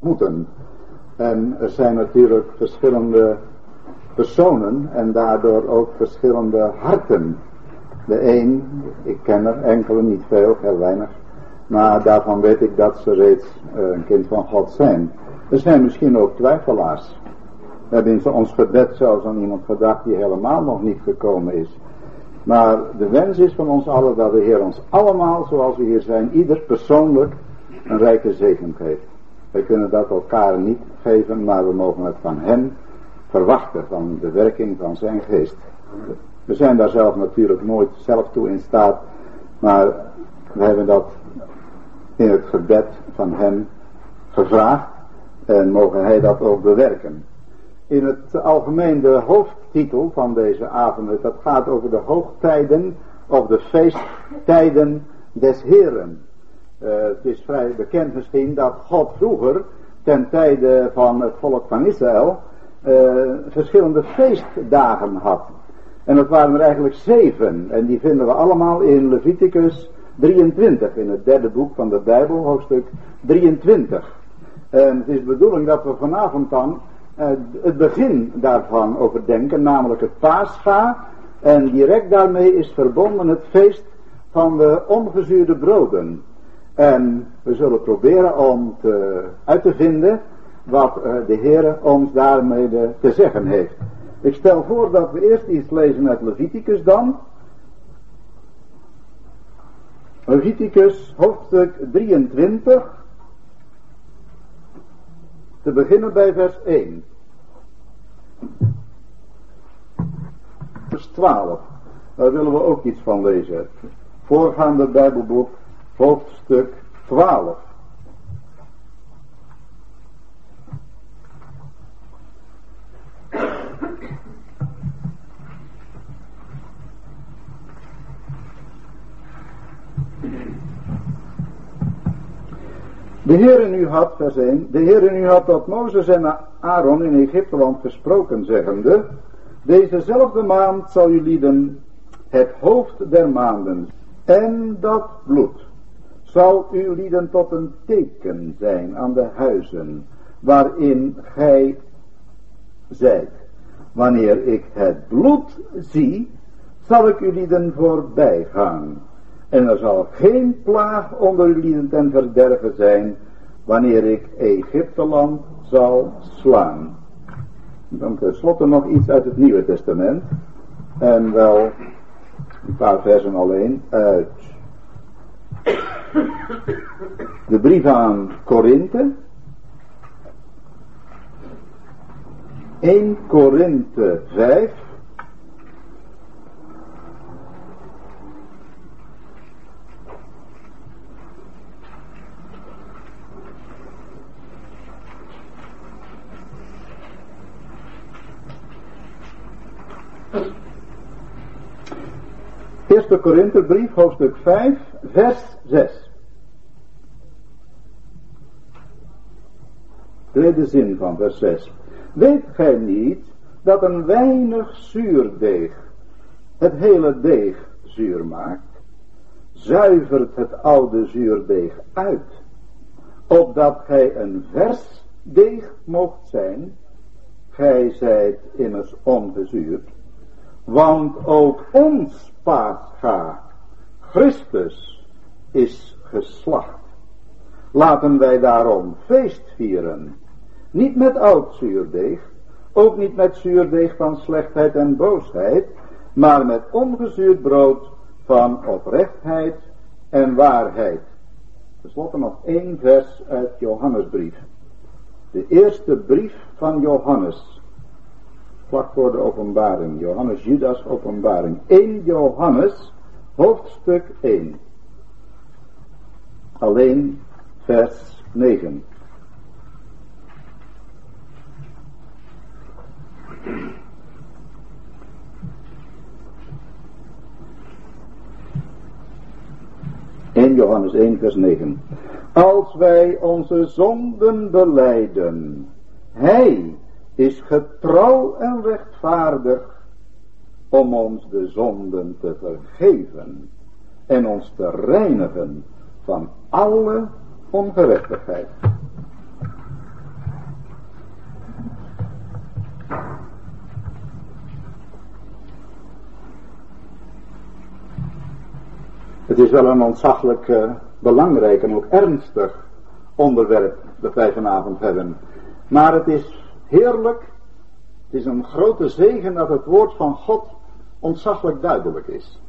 moeten. En er zijn natuurlijk verschillende personen en daardoor ook verschillende harten. De een, ik ken er enkele, niet veel, heel weinig, maar daarvan weet ik dat ze reeds eh, een kind van God zijn. Er zijn misschien ook twijfelaars. We hebben in ons gebed zelfs aan iemand gedacht die helemaal nog niet gekomen is. Maar de wens is van ons allen dat de Heer ons allemaal, zoals we hier zijn, ieder persoonlijk een rijke zegen geeft. We kunnen dat elkaar niet geven, maar we mogen het van Hem verwachten, van de werking van Zijn geest. We zijn daar zelf natuurlijk nooit zelf toe in staat, maar we hebben dat in het gebed van Hem gevraagd en mogen Hij dat ook bewerken. In het algemeen de hoofdtitel van deze avond, dat gaat over de hoogtijden of de feesttijden des Heren. Uh, het is vrij bekend misschien dat God vroeger, ten tijde van het volk van Israël, uh, verschillende feestdagen had. En dat waren er eigenlijk zeven. En die vinden we allemaal in Leviticus 23, in het derde boek van de Bijbel, hoofdstuk 23. En het is de bedoeling dat we vanavond dan uh, het begin daarvan overdenken, namelijk het paascha. En direct daarmee is verbonden het feest van de ongezuurde broden. En we zullen proberen om te, uit te vinden wat uh, de Heer ons daarmee te zeggen heeft. Ik stel voor dat we eerst iets lezen uit Leviticus dan. Leviticus hoofdstuk 23. Te beginnen bij vers 1. Vers 12. Daar willen we ook iets van lezen. Voorgaande Bijbelboek, hoofdstuk 12. De Heer in u had, vers 1, de Heer in u had tot Mozes en Aaron in Egypteland gesproken, zeggende, Dezezelfde maand zal u lieden het hoofd der maanden, en dat bloed zal u lieden tot een teken zijn aan de huizen, waarin gij zijt. Wanneer ik het bloed zie, zal ik u lieden voorbij gaan. En er zal geen plaag onder uw lieden ten verderven zijn, wanneer ik Egypteland zal slaan. Dan tenslotte nog iets uit het Nieuwe Testament. En wel een paar versen alleen uit de brief aan Korinthe. 1 Korinthe 5 Eerste Korinthebrief, hoofdstuk 5, vers 6. Tweede zin van vers 6. Weet gij niet dat een weinig zuurdeeg het hele deeg zuur maakt? Zuivert het oude zuurdeeg uit, opdat gij een vers deeg mocht zijn, gij zijt immers ongezuurd, want ook ons Pascha, Christus is geslacht. Laten wij daarom feest vieren. Niet met oud zuurdeeg, ook niet met zuurdeeg van slechtheid en boosheid, maar met ongezuurd brood van oprechtheid en waarheid. Ten slotte nog één vers uit Johannesbrief. De eerste brief van Johannes vlak voor de openbaring. Johannes Judas openbaring. 1 Johannes hoofdstuk 1. Alleen vers 9. In Johannes 1 vers 9. Als wij onze zonden beleiden, Hij is getrouw en rechtvaardig om ons de zonden te vergeven en ons te reinigen van alle ongerechtigheid. Het is wel een ontzaglijk eh, belangrijk en ook ernstig onderwerp dat wij vanavond hebben. Maar het is heerlijk, het is een grote zegen dat het woord van God ontzaglijk duidelijk is.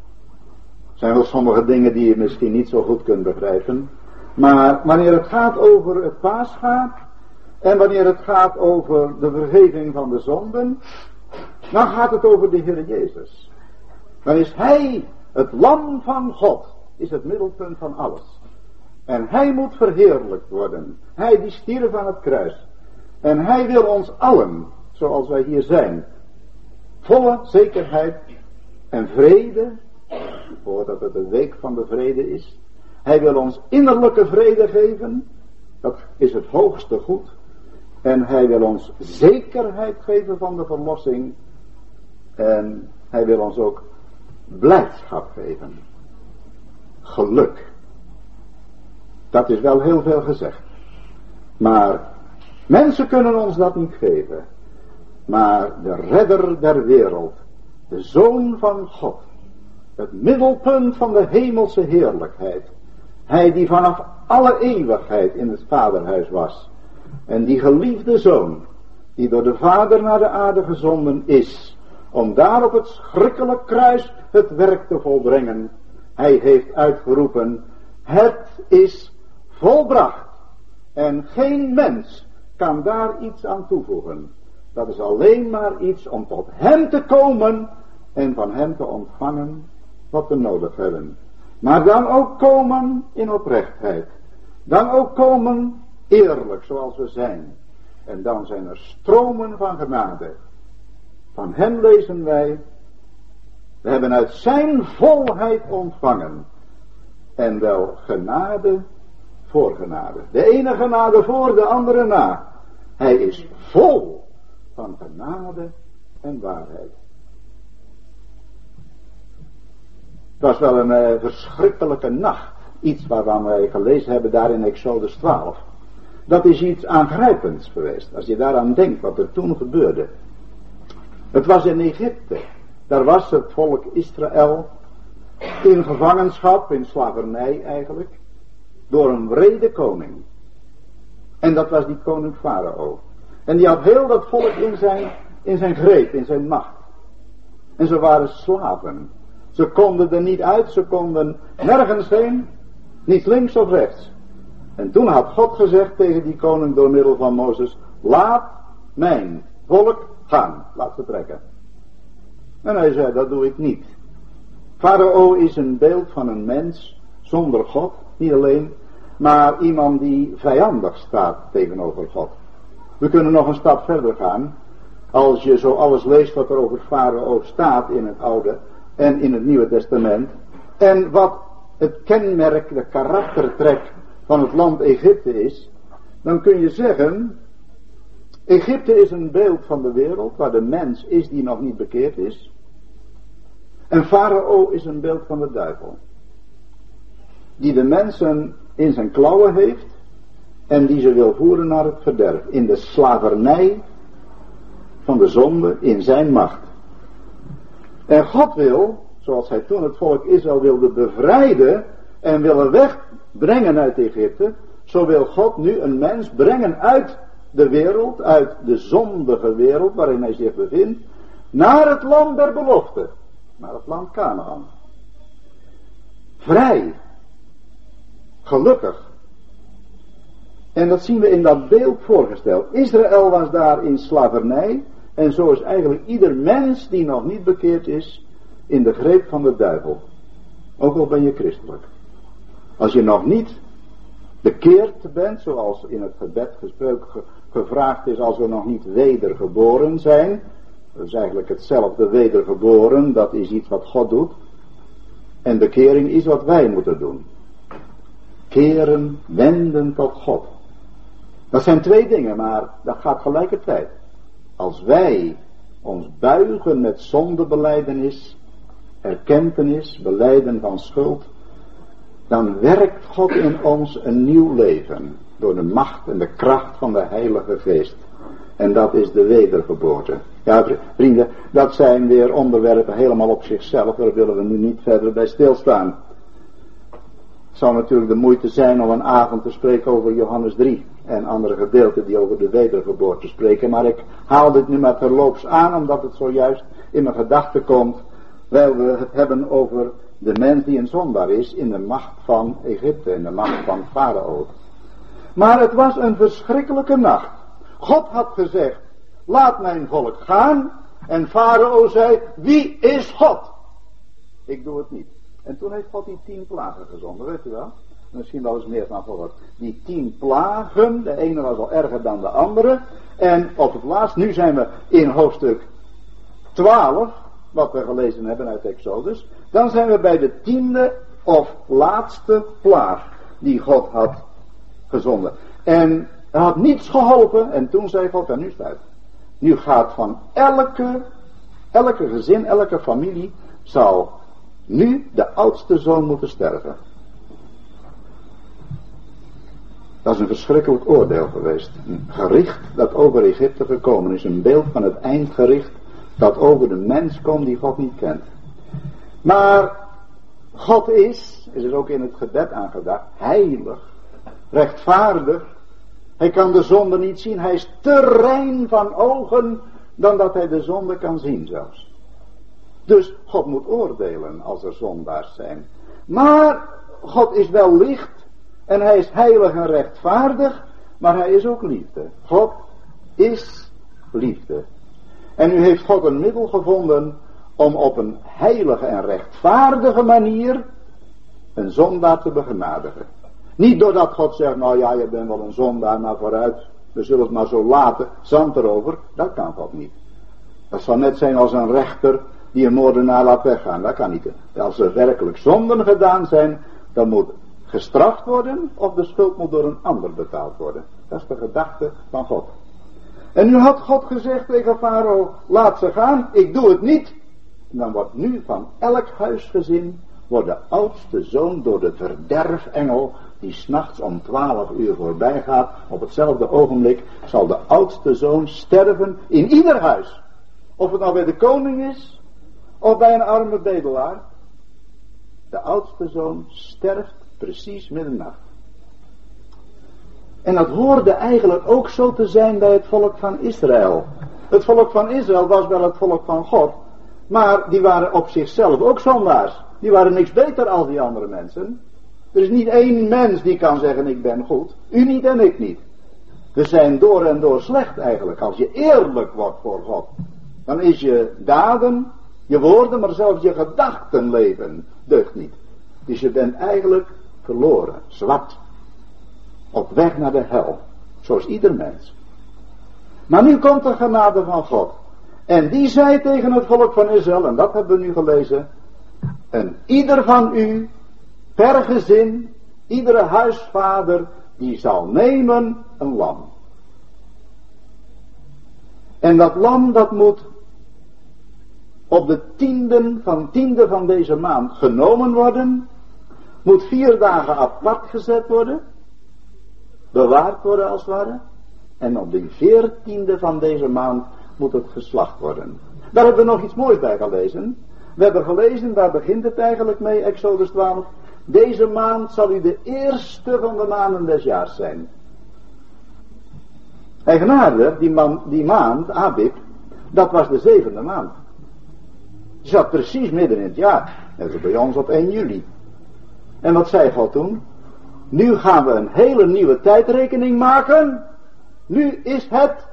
Er zijn wel sommige dingen die je misschien niet zo goed kunt begrijpen. Maar wanneer het gaat over het paasgaat en wanneer het gaat over de vergeving van de zonden, dan gaat het over de Heer Jezus. Dan is Hij het lam van God, is het middelpunt van alles. En Hij moet verheerlijkt worden. Hij die stierf aan het kruis. En Hij wil ons allen, zoals wij hier zijn, volle zekerheid en vrede, voordat het de week van de vrede is. Hij wil ons innerlijke vrede geven, dat is het hoogste goed. En hij wil ons zekerheid geven van de verlossing. En hij wil ons ook blijdschap geven. Geluk. Dat is wel heel veel gezegd. Maar mensen kunnen ons dat niet geven. Maar de redder der wereld, de zoon van God, het middelpunt van de hemelse heerlijkheid, hij die vanaf alle eeuwigheid in het vaderhuis was, en die geliefde zoon, die door de vader naar de aarde gezonden is, om daar op het schrikkelijk kruis het werk te volbrengen. Hij heeft uitgeroepen, het is volbracht. En geen mens kan daar iets aan toevoegen. Dat is alleen maar iets om tot hem te komen en van hem te ontvangen wat we nodig hebben. Maar dan ook komen in oprechtheid. Dan ook komen eerlijk zoals we zijn. En dan zijn er stromen van genade. Van hem lezen wij. We hebben uit zijn volheid ontvangen. En wel genade voor genade. De ene genade voor, de andere na. Hij is vol van genade en waarheid. Het was wel een uh, verschrikkelijke nacht. Iets waarvan wij gelezen hebben daar in Exodus 12. Dat is iets aangrijpends geweest. Als je daaraan denkt wat er toen gebeurde. Het was in Egypte. Daar was het volk Israël in gevangenschap, in slavernij eigenlijk, door een wrede koning. En dat was die koning Farao. En die had heel dat volk in zijn, in zijn greep, in zijn macht. En ze waren slaven. Ze konden er niet uit, ze konden nergens heen, niet links of rechts. En toen had God gezegd tegen die koning door middel van Mozes, laat mijn volk gaan, laat ze trekken. En hij zei, dat doe ik niet. Farao is een beeld van een mens zonder God, niet alleen, maar iemand die vijandig staat tegenover God. We kunnen nog een stap verder gaan. Als je zo alles leest wat er over Farao staat in het Oude en in het Nieuwe Testament. En wat het kenmerk, de karaktertrek van het land Egypte is. Dan kun je zeggen, Egypte is een beeld van de wereld waar de mens is die nog niet bekeerd is. En Farao is een beeld van de duivel. Die de mensen in zijn klauwen heeft en die ze wil voeren naar het verderf. In de slavernij van de zonde in zijn macht. En God wil, zoals hij toen het volk Israël wilde bevrijden en willen wegbrengen uit Egypte, zo wil God nu een mens brengen uit de wereld, uit de zondige wereld waarin hij zich bevindt, naar het land der belofte, naar het land Canaan. Vrij, gelukkig. En dat zien we in dat beeld voorgesteld. Israël was daar in slavernij. En zo is eigenlijk ieder mens die nog niet bekeerd is in de greep van de duivel. Ook al ben je christelijk. Als je nog niet bekeerd bent, zoals in het gebed gesproken gevraagd is als we nog niet wedergeboren zijn. Dat is eigenlijk hetzelfde wedergeboren, dat is iets wat God doet. En bekering is wat wij moeten doen. Keren, wenden tot God. Dat zijn twee dingen, maar dat gaat gelijkertijd. Als wij ons buigen met zondebeleidenis, erkentenis, beleiden van schuld, dan werkt God in ons een nieuw leven door de macht en de kracht van de Heilige Geest. En dat is de wedergeboorte. Ja, vrienden, dat zijn weer onderwerpen helemaal op zichzelf, daar willen we nu niet verder bij stilstaan. zou natuurlijk de moeite zijn om een avond te spreken over Johannes 3 en andere gedeelten die over de wedergeboorte spreken. Maar ik haal dit nu maar terloops aan omdat het zojuist in mijn gedachten komt. Wij we het hebben over de mens die een zondaar is in de macht van Egypte, in de macht van Farao. Maar het was een verschrikkelijke nacht. God had gezegd, laat mijn volk gaan. En Farao zei, wie is God? Ik doe het niet. En toen heeft God die tien plagen gezonden, weet u wel? Misschien wel eens meer van gehoord. Die tien plagen, de ene was al erger dan de andere. En op het laatst, nu zijn we in hoofdstuk 12, wat we gelezen hebben uit Exodus. Dan zijn we bij de tiende of laatste plaag die God had gezonden. En hij had niets geholpen en toen zei God, en nu sluit. Nu gaat van elke, elke gezin, elke familie, zal nu de oudste zoon moeten sterven. Dat is een verschrikkelijk oordeel geweest. Een gericht dat over Egypte gekomen is. Een beeld van het eindgericht dat over de mens komt die God niet kent. Maar God is, is er ook in het gebed aangedacht, heilig, rechtvaardig. Hij kan de zonde niet zien. Hij is te rein van ogen dan dat hij de zonde kan zien zelfs. Dus God moet oordelen als er zondaars zijn. Maar God is wel licht en hij is heilig en rechtvaardig, maar hij is ook liefde. God is liefde. En nu heeft God een middel gevonden om op een heilige en rechtvaardige manier een zondaar te begenadigen. Niet doordat God zegt, nou ja, je bent wel een zondaar, maar vooruit, we zullen het maar zo laten, zand erover. Dat kan God niet. Dat zal net zijn als een rechter die een moordenaar laat weggaan. Dat kan niet. Als er werkelijk zonden gedaan zijn, dan moet gestraft worden of de schuld moet door een ander betaald worden. Dat is de gedachte van God. En nu had God gezegd tegen Farao, laat ze gaan, ik doe het niet. En dan wordt nu van elk huisgezin, wordt de oudste zoon door de verderfengel, die s'nachts om twaalf uur voorbij gaat, op hetzelfde ogenblik zal de oudste zoon sterven in ieder huis. Of het nou bij de koning is, of bij een arme bedelaar. De oudste zoon sterft precies middernacht. En dat hoorde eigenlijk ook zo te zijn bij het volk van Israël. Het volk van Israël was wel het volk van God, maar die waren op zichzelf ook zondaars. Die waren niks beter als die andere mensen. Er is niet één mens die kan zeggen ik ben goed. U niet en ik niet. We zijn door en door slecht eigenlijk. Als je eerlijk wordt voor God. Dan is je daden, je woorden, maar zelfs je gedachtenleven deugt niet. Dus je bent eigenlijk verloren, zwart. Op weg naar de hel. Zoals ieder mens. Maar nu komt de genade van God. En die zei tegen het volk van Israël, en dat hebben we nu gelezen. En ieder van u, per gezin, iedere huisvader, die zal nemen een lam. En dat lam dat moet op de tienden van tiende van deze maand genomen worden moet vier dagen apart gezet worden, bewaard worden als het ware, en op de veertiende van deze maand moet het geslacht worden. Daar hebben we nog iets moois bij gelezen. We hebben gelezen, daar begint het eigenlijk mee, Exodus 12. Deze maand zal u de eerste van de maanden des jaars zijn. Eigenaardig, die, die maand, Abib, dat was de zevende maand. Die zat precies midden in het jaar. Net als bij ons op 1 juli. En wat zei God toen? Nu gaan we een hele nieuwe tijdrekening maken. Nu is het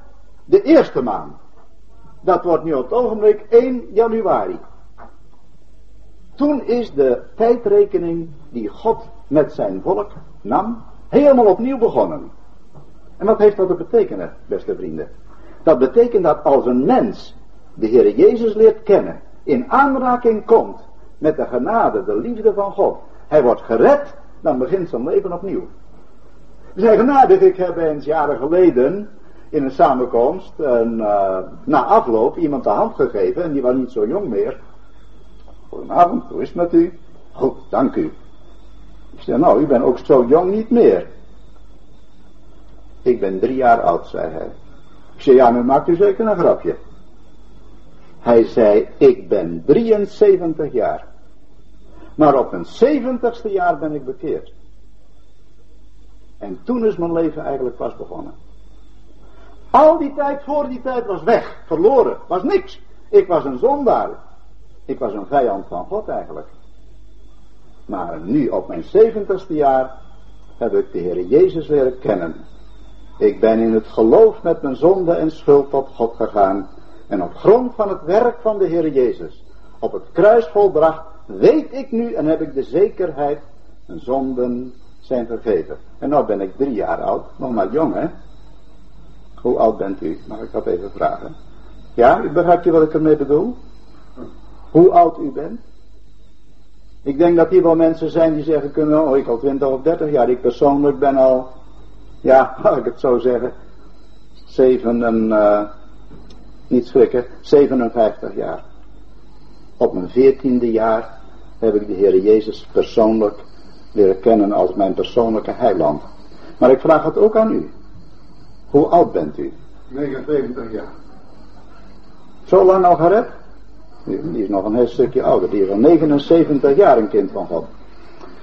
de eerste maand. Dat wordt nu op het ogenblik 1 januari. Toen is de tijdrekening die God met zijn volk nam, helemaal opnieuw begonnen. En wat heeft dat te betekenen, beste vrienden? Dat betekent dat als een mens de Heer Jezus leert kennen, in aanraking komt met de genade, de liefde van God, hij wordt gered, dan begint zijn leven opnieuw. We zijn ik heb eens jaren geleden in een samenkomst uh, na afloop iemand de hand gegeven en die was niet zo jong meer. Goedenavond, hoe is het met u? Goed, dank u. Ik zei, nou, u bent ook zo jong niet meer. Ik ben drie jaar oud, zei hij. Ik zei, ja, nu maakt u zeker een grapje. Hij zei, ik ben 73 jaar. Maar op mijn zeventigste jaar ben ik bekeerd. En toen is mijn leven eigenlijk pas begonnen. Al die tijd voor die tijd was weg, verloren, was niks. Ik was een zondaar. Ik was een vijand van God eigenlijk. Maar nu op mijn zeventigste jaar heb ik de Heer Jezus leren kennen. Ik ben in het geloof met mijn zonde en schuld tot God gegaan. En op grond van het werk van de Heer Jezus, op het kruis volbracht, weet ik nu en heb ik de zekerheid, mijn zonden zijn vergeven. En nu ben ik drie jaar oud, nog maar jong hè. Hoe oud bent u? Mag ik dat even vragen? Ja, u begrijpt u wat ik ermee bedoel? Hoe oud u bent? Ik denk dat hier wel mensen zijn die zeggen kunnen, oh ik al 20 of 30 jaar. Ik persoonlijk ben al, ja, laat ik het zo zeggen, 7 en, uh, niet schrikken, 57 jaar. Op mijn veertiende jaar heb ik de Heer Jezus persoonlijk leren kennen als mijn persoonlijke heiland. Maar ik vraag het ook aan u. Hoe oud bent u? 79 jaar. Zo lang al gered? Die is nog een heel stukje ouder. Die is al 79 jaar een kind van God.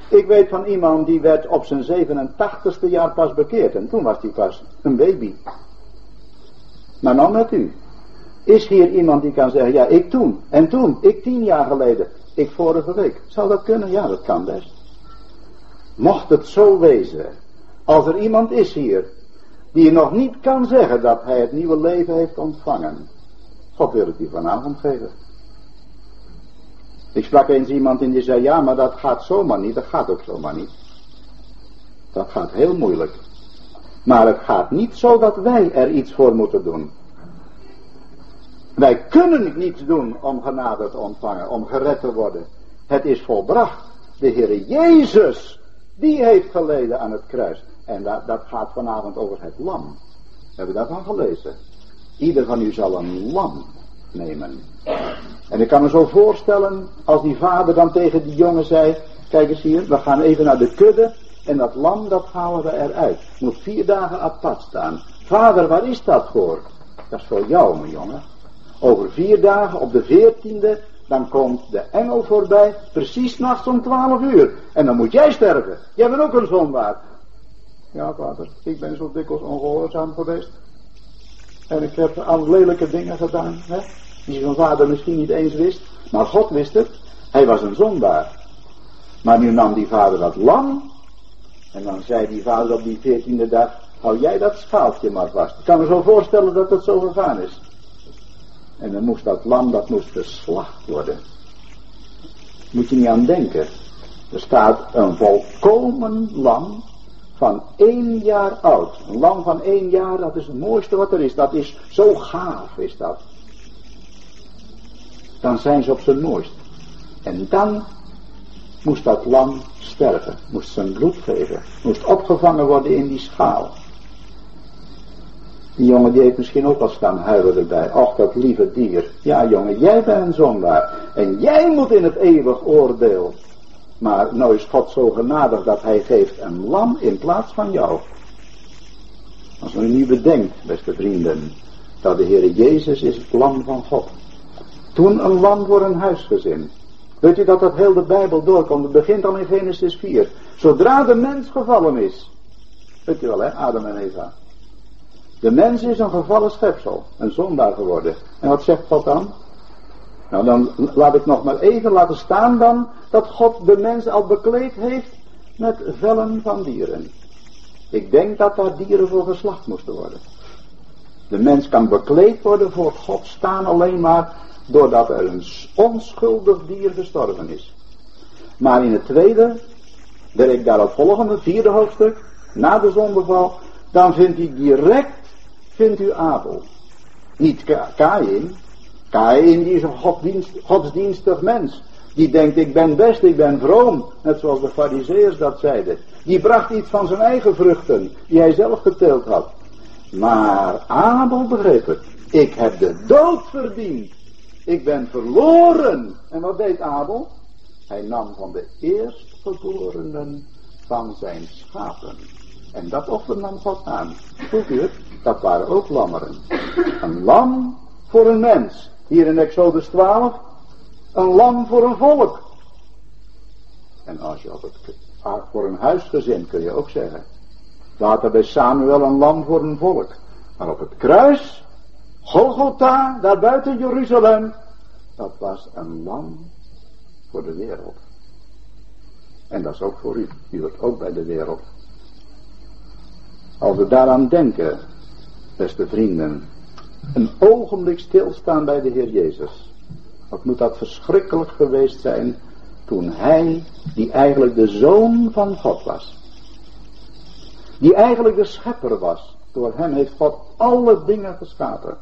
Ik weet van iemand die werd op zijn 87ste jaar pas bekeerd. En toen was hij pas een baby. Maar nou met u. Is hier iemand die kan zeggen, ja ik toen. En toen, ik tien jaar geleden. Ik vorige week. Zou dat kunnen? Ja, dat kan best. Mocht het zo wezen. Als er iemand is hier. Die nog niet kan zeggen dat hij het nieuwe leven heeft ontvangen. God wil het u vanavond geven. Ik sprak eens iemand in die zei, ja, maar dat gaat zomaar niet. Dat gaat ook zomaar niet. Dat gaat heel moeilijk. Maar het gaat niet zo dat wij er iets voor moeten doen. Wij kunnen niets doen om genade te ontvangen, om gered te worden. Het is volbracht. De Heer Jezus, die heeft geleden aan het kruis. En dat, dat gaat vanavond over het lam. We hebben daarvan gelezen. Ieder van u zal een lam nemen. En ik kan me zo voorstellen, als die vader dan tegen die jongen zei, kijk eens hier, we gaan even naar de kudde en dat lam dat halen we eruit. Moet vier dagen apart staan. Vader, waar is dat voor? Dat is voor jou, mijn jongen. Over vier dagen, op de veertiende, dan komt de engel voorbij, precies nachts om twaalf uur. En dan moet jij sterven. Jij bent ook een zondaar. Ja, vader, ik ben zo dikwijls ongehoorzaam geweest. En ik heb aan lelijke dingen gedaan, hè, die zijn vader misschien niet eens wist. Maar God wist het. Hij was een zondaar. Maar nu nam die vader dat lam. En dan zei die vader op die veertiende dag, hou jij dat schaaltje maar vast. Ik kan me zo voorstellen dat het zo gegaan is. En dan moest dat lam, dat moest geslacht worden. Moet je niet aan denken. Er staat een volkomen lam van één jaar oud. Een lam van één jaar, dat is het mooiste wat er is. Dat is zo gaaf, is dat. Dan zijn ze op zijn mooist. En dan moest dat lam sterven. Moest zijn bloed geven. Moest opgevangen worden in die schaal. Die jongen die heeft misschien ook wel staan huilen erbij. Och, dat lieve dier. Ja jongen, jij bent een zondaar. En jij moet in het eeuwig oordeel. Maar nou is God zo genadig dat hij geeft een lam in plaats van jou. Als u nu bedenkt, beste vrienden, dat de Heer Jezus is het lam van God. Toen een lam voor een huisgezin. Weet u dat dat heel de Bijbel doorkomt? Het begint al in Genesis 4. Zodra de mens gevallen is. Weet u wel hè, Adam en Eva. De mens is een gevallen schepsel, een zondaar geworden. En wat zegt God dan? Nou, dan laat ik nog maar even laten staan dan dat God de mens al bekleed heeft met vellen van dieren. Ik denk dat daar dieren voor geslacht moesten worden. De mens kan bekleed worden voor God staan alleen maar doordat er een onschuldig dier gestorven is. Maar in het tweede, werk daarop volgende, vierde hoofdstuk, na de zondeval, dan vindt hij direct vindt u Abel. Niet Kain. Kain die is een godsdienst, godsdienstig mens. Die denkt ik ben best, ik ben vroom. Net zoals de fariseërs dat zeiden. Die bracht iets van zijn eigen vruchten. Die hij zelf geteeld had. Maar Abel begreep het. Ik heb de dood verdiend. Ik ben verloren. En wat deed Abel? Hij nam van de eerstgeborenen van zijn schapen. En dat offer nam God aan. Voelt u het? Dat waren ook lammeren. Een lam voor een mens. Hier in Exodus 12. Een lam voor een volk. En als je op het, voor een huisgezin kun je ook zeggen. Later bij Samuel een lam voor een volk. Maar op het kruis, Golgotha, daar buiten Jeruzalem, dat was een lam voor de wereld. En dat is ook voor u. U hoort ook bij de wereld. Als we daaraan denken, beste vrienden, een ogenblik stilstaan bij de Heer Jezus. Wat moet dat verschrikkelijk geweest zijn toen hij, die eigenlijk de zoon van God was, die eigenlijk de schepper was, door hem heeft God alle dingen geschapen.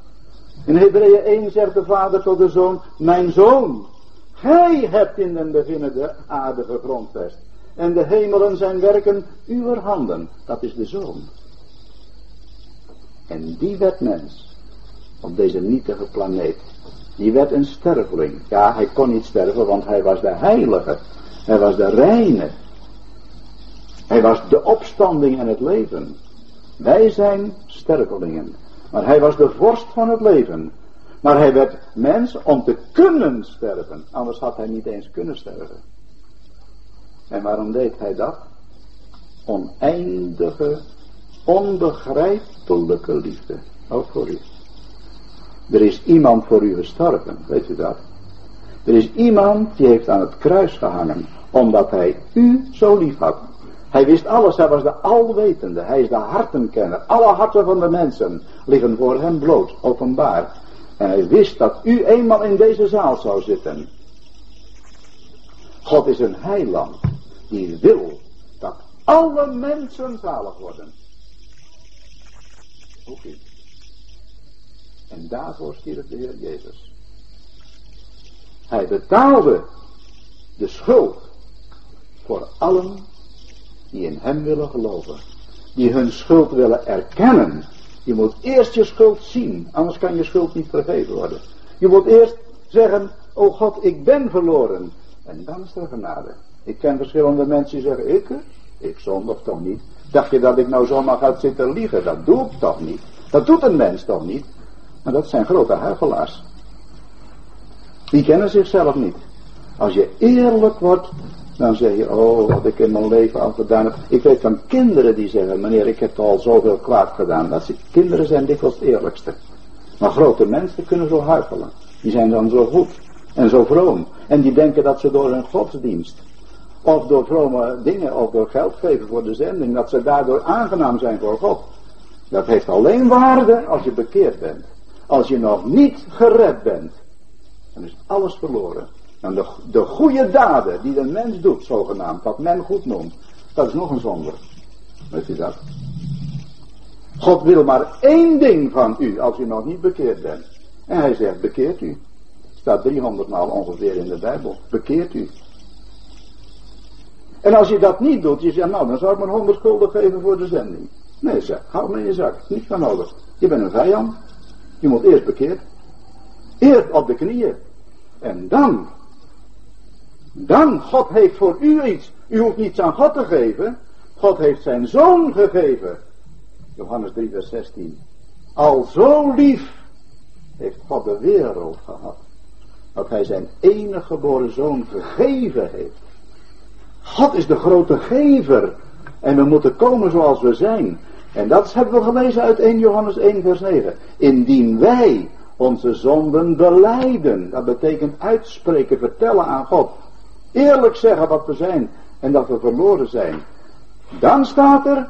In Hebreeën 1 zegt de vader tot de zoon, mijn zoon, gij hebt in den beginnen de aarde gegrondvest. En de hemelen zijn werken uw handen. Dat is de zoon. En die werd mens. Op deze nietige planeet. Die werd een sterveling. Ja, hij kon niet sterven, want hij was de heilige. Hij was de reine. Hij was de opstanding en het leven. Wij zijn stervelingen. Maar hij was de vorst van het leven. Maar hij werd mens om te kunnen sterven. Anders had hij niet eens kunnen sterven. En waarom deed hij dat? Oneindige, onbegrijpelijke liefde. Ook voor u. Er is iemand voor u gestorven, weet u dat? Er is iemand die heeft aan het kruis gehangen, omdat hij u zo lief had. Hij wist alles, hij was de alwetende, hij is de hartenkenner. Alle harten van de mensen liggen voor hem bloot, openbaar. En hij wist dat u eenmaal in deze zaal zou zitten. God is een heiland die wil dat alle mensen zalig worden. Oké. En daarvoor stierf de Heer Jezus. Hij betaalde de schuld voor allen die in hem willen geloven. Die hun schuld willen erkennen. Je moet eerst je schuld zien, anders kan je schuld niet vergeven worden. Je moet eerst zeggen, oh God, ik ben verloren. En dan is er genade. Ik ken verschillende mensen die zeggen, ik, ik zondig toch niet. Dacht je dat ik nou zomaar ga zitten liegen? Dat doe ik toch niet. Dat doet een mens toch niet. Maar dat zijn grote huigelaars. Die kennen zichzelf niet. Als je eerlijk wordt, dan zeg je, oh, wat ik in mijn leven al gedaan heb. Ik weet van kinderen die zeggen, meneer, ik heb al zoveel kwaad gedaan. Dat ze, kinderen zijn dikwijls het eerlijkste. Maar grote mensen kunnen zo huichelen. Die zijn dan zo goed en zo vroom. En die denken dat ze door hun godsdienst, of door vrome dingen, of door geld geven voor de zending, dat ze daardoor aangenaam zijn voor God. Dat heeft alleen waarde als je bekeerd bent. Als je nog niet gered bent, dan is alles verloren. En de, de goede daden die de mens doet, zogenaamd, wat men goed noemt, dat is nog een zonde. Weet u dat? God wil maar één ding van u als u nog niet bekeerd bent. En hij zegt, bekeert u. Staat 300 maal ongeveer in de Bijbel. Bekeert u. En als je dat niet doet, je zegt, nou dan zou ik mijn honderd schulden geven voor de zending. Nee, zeg, hou me in je zak. Niet van nodig. Je bent een vijand. Je moet eerst bekeerd. Eerst op de knieën. En dan. Dan, God heeft voor u iets. U hoeft niets aan God te geven. God heeft zijn zoon gegeven. Johannes 3 vers 16. Al zo lief heeft God de wereld gehad. Dat hij zijn enige geboren zoon gegeven heeft. God is de grote gever. En we moeten komen zoals we zijn. En dat hebben we gelezen uit 1 Johannes 1 vers 9. Indien wij onze zonden beleiden. Dat betekent uitspreken, vertellen aan God. Eerlijk zeggen wat we zijn en dat we verloren zijn. Dan staat er,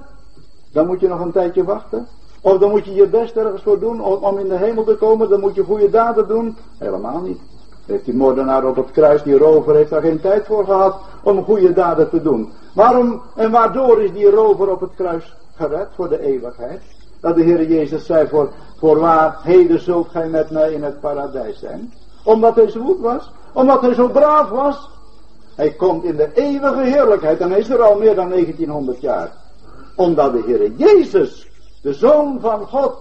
dan moet je nog een tijdje wachten. Of dan moet je je best ergens voor doen om in de hemel te komen. Dan moet je goede daden doen. Helemaal niet. Heeft die moordenaar op het kruis, die rover, heeft daar geen tijd voor gehad om goede daden te doen. Waarom en waardoor is die rover op het kruis gered voor de eeuwigheid? Dat de Heer Jezus zei voor, waar heden zult gij met mij in het paradijs zijn. Omdat hij zo goed was. Omdat hij zo braaf was. Hij komt in de eeuwige heerlijkheid en is er al meer dan 1900 jaar. Omdat de Heer Jezus, de Zoon van God,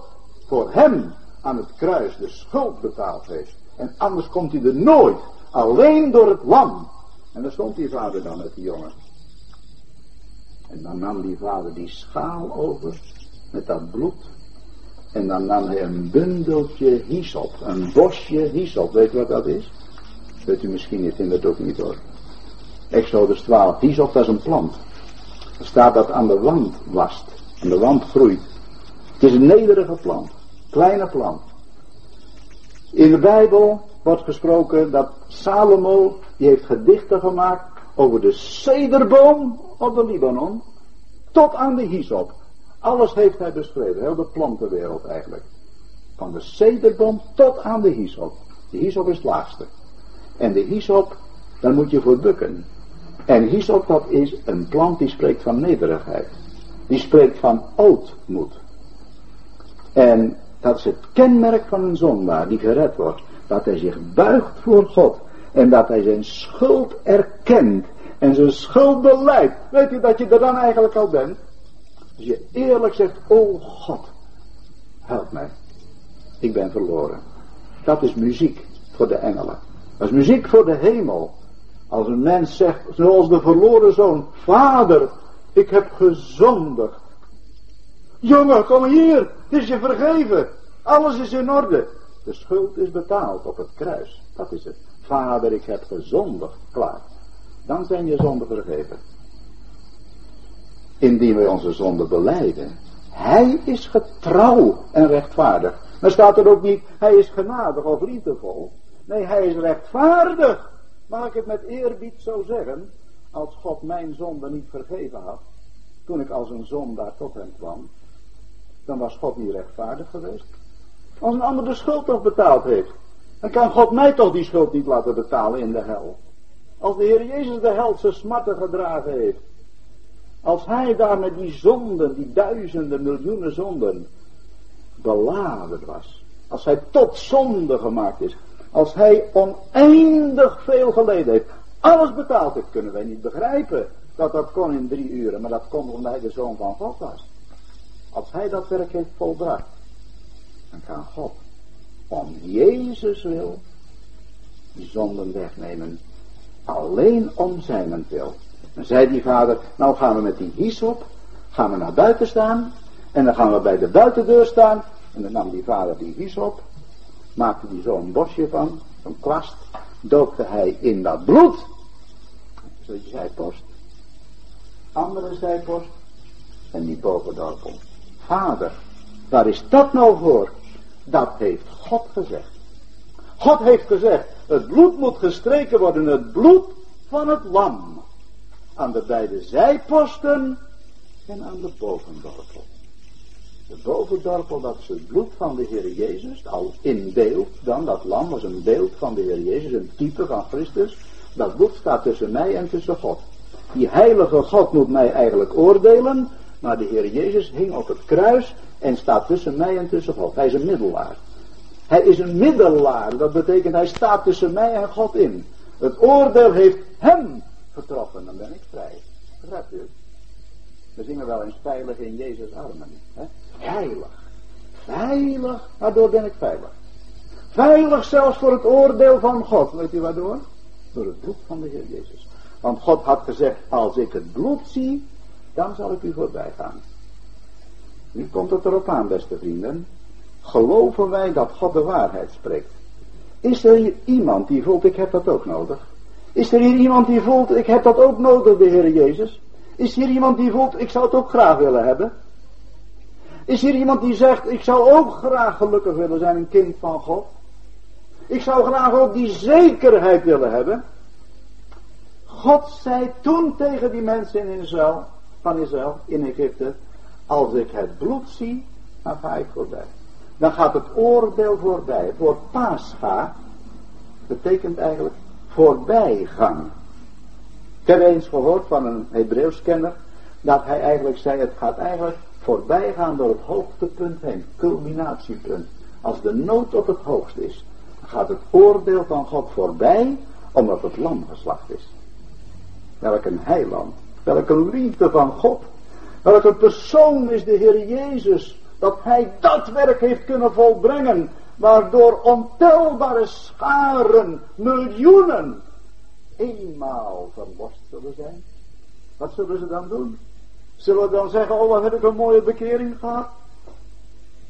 voor hem aan het kruis de schuld betaald heeft. En anders komt hij er nooit. Alleen door het lam. En daar stond die vader dan met die jongen. En dan nam die vader die schaal over met dat bloed. En dan nam hij een bundeltje hyssop, een bosje hyssop. Weet u wat dat is? Weet u misschien niet, in het ook niet hoor. Exodus 12, hyssop dat is een plant. Er staat dat aan de wand wast. En de wand groeit. Het is een nederige plant. Kleine plant. In de Bijbel wordt gesproken dat Salomo, die heeft gedichten gemaakt over de cederboom op de Libanon, tot aan de hyssop. Alles heeft hij beschreven, heel de plantenwereld eigenlijk. Van de cederboom tot aan de hyssop. De hyssop is het laagste. En de hyssop, daar moet je voor bukken. En hyssop, dat is een plant die spreekt van nederigheid. Die spreekt van ootmoed. En dat is het kenmerk van een zondaar die gered wordt. Dat hij zich buigt voor God. En dat hij zijn schuld erkent. En zijn schuld beleidt. Weet u dat je er dan eigenlijk al bent? Als je eerlijk zegt, oh God, help mij. Ik ben verloren. Dat is muziek voor de engelen. Dat is muziek voor de hemel. Als een mens zegt, zoals de verloren zoon, Vader, ik heb gezondigd. Jongen, kom hier, het is je vergeven. Alles is in orde. De schuld is betaald op het kruis. Dat is het. Vader, ik heb gezondigd. Klaar. Dan zijn je zonden vergeven. Indien wij onze zonde beleiden. Hij is getrouw en rechtvaardig. Dan staat er ook niet, hij is genadig of liefdevol. Nee, hij is rechtvaardig. Mag ik het met eerbied zo zeggen? Als God mijn zonde niet vergeven had. Toen ik als een zondaar tot hem kwam. Dan was God niet rechtvaardig geweest. Als een ander de schuld toch betaald heeft. Dan kan God mij toch die schuld niet laten betalen in de hel. Als de Heer Jezus de helse smarten gedragen heeft. Als hij daar met die zonden, die duizenden, miljoenen zonden, beladen was. Als hij tot zonde gemaakt is. Als hij oneindig veel geleden heeft. Alles betaald heeft, kunnen wij niet begrijpen dat dat kon in drie uren. Maar dat kon omdat hij de zoon van God was. Als hij dat werk heeft volbracht. Dan kan God om Jezus wil die zonden wegnemen. Alleen om zijn wil. Dan zei die vader, nou gaan we met die hyssop, gaan we naar buiten staan. En dan gaan we bij de buitendeur staan. En dan nam die vader die hyssop, maakte die zo'n bosje van, zo'n kwast, doopte hij in dat bloed. Zo'n zijpost. Andere zijpost. En die bovendorpel. Vader, waar is dat nou voor? Dat heeft God gezegd. God heeft gezegd, het bloed moet gestreken worden, het bloed van het lam. Aan de beide zijposten en aan de bovendorpel. De bovendorpel, dat is het bloed van de Heer Jezus, al in beeld dan, dat lam was een beeld van de Heer Jezus, een type van Christus. Dat bloed staat tussen mij en tussen God. Die heilige God moet mij eigenlijk oordelen, maar de Heer Jezus hing op het kruis en staat tussen mij en tussen God. Hij is een middelaar. Hij is een middelaar. Dat betekent hij staat tussen mij en God in. Het oordeel heeft hem getroffen. Dan ben ik vrij. Begrijpt u? We zingen wel eens veilig in Jezus armen. Hè? Veilig. Veilig. Waardoor ben ik veilig? Veilig zelfs voor het oordeel van God. Weet u waardoor? Door het bloed van de Heer Jezus. Want God had gezegd, als ik het bloed zie, dan zal ik u voorbij gaan. Nu komt het erop aan, beste vrienden. Geloven wij dat God de waarheid spreekt? Is er hier iemand die voelt, ik heb dat ook nodig? Is er hier iemand die voelt, ik heb dat ook nodig, de Heer Jezus? Is hier iemand die voelt, ik zou het ook graag willen hebben? Is hier iemand die zegt, ik zou ook graag gelukkig willen zijn, een kind van God? Ik zou graag ook die zekerheid willen hebben. God zei toen tegen die mensen in Israël, van Israël, in Egypte, als ik het bloed zie, dan ga ik voorbij. Dan gaat het oordeel voorbij. Het woord pascha betekent eigenlijk voorbijgang. Ik heb eens gehoord van een Hebreeuws kenner dat hij eigenlijk zei het gaat eigenlijk voorbijgaan door het hoogtepunt heen, culminatiepunt. Als de nood op het hoogst is, dan gaat het oordeel van God voorbij omdat het lam geslacht is. Welk een heiland, welk een liefde van God Welke persoon is de Heer Jezus, dat hij dat werk heeft kunnen volbrengen, waardoor ontelbare scharen, miljoenen, eenmaal verlost zullen zijn. Wat zullen ze dan doen? Zullen we dan zeggen, oh wat heb ik een mooie bekering gehad?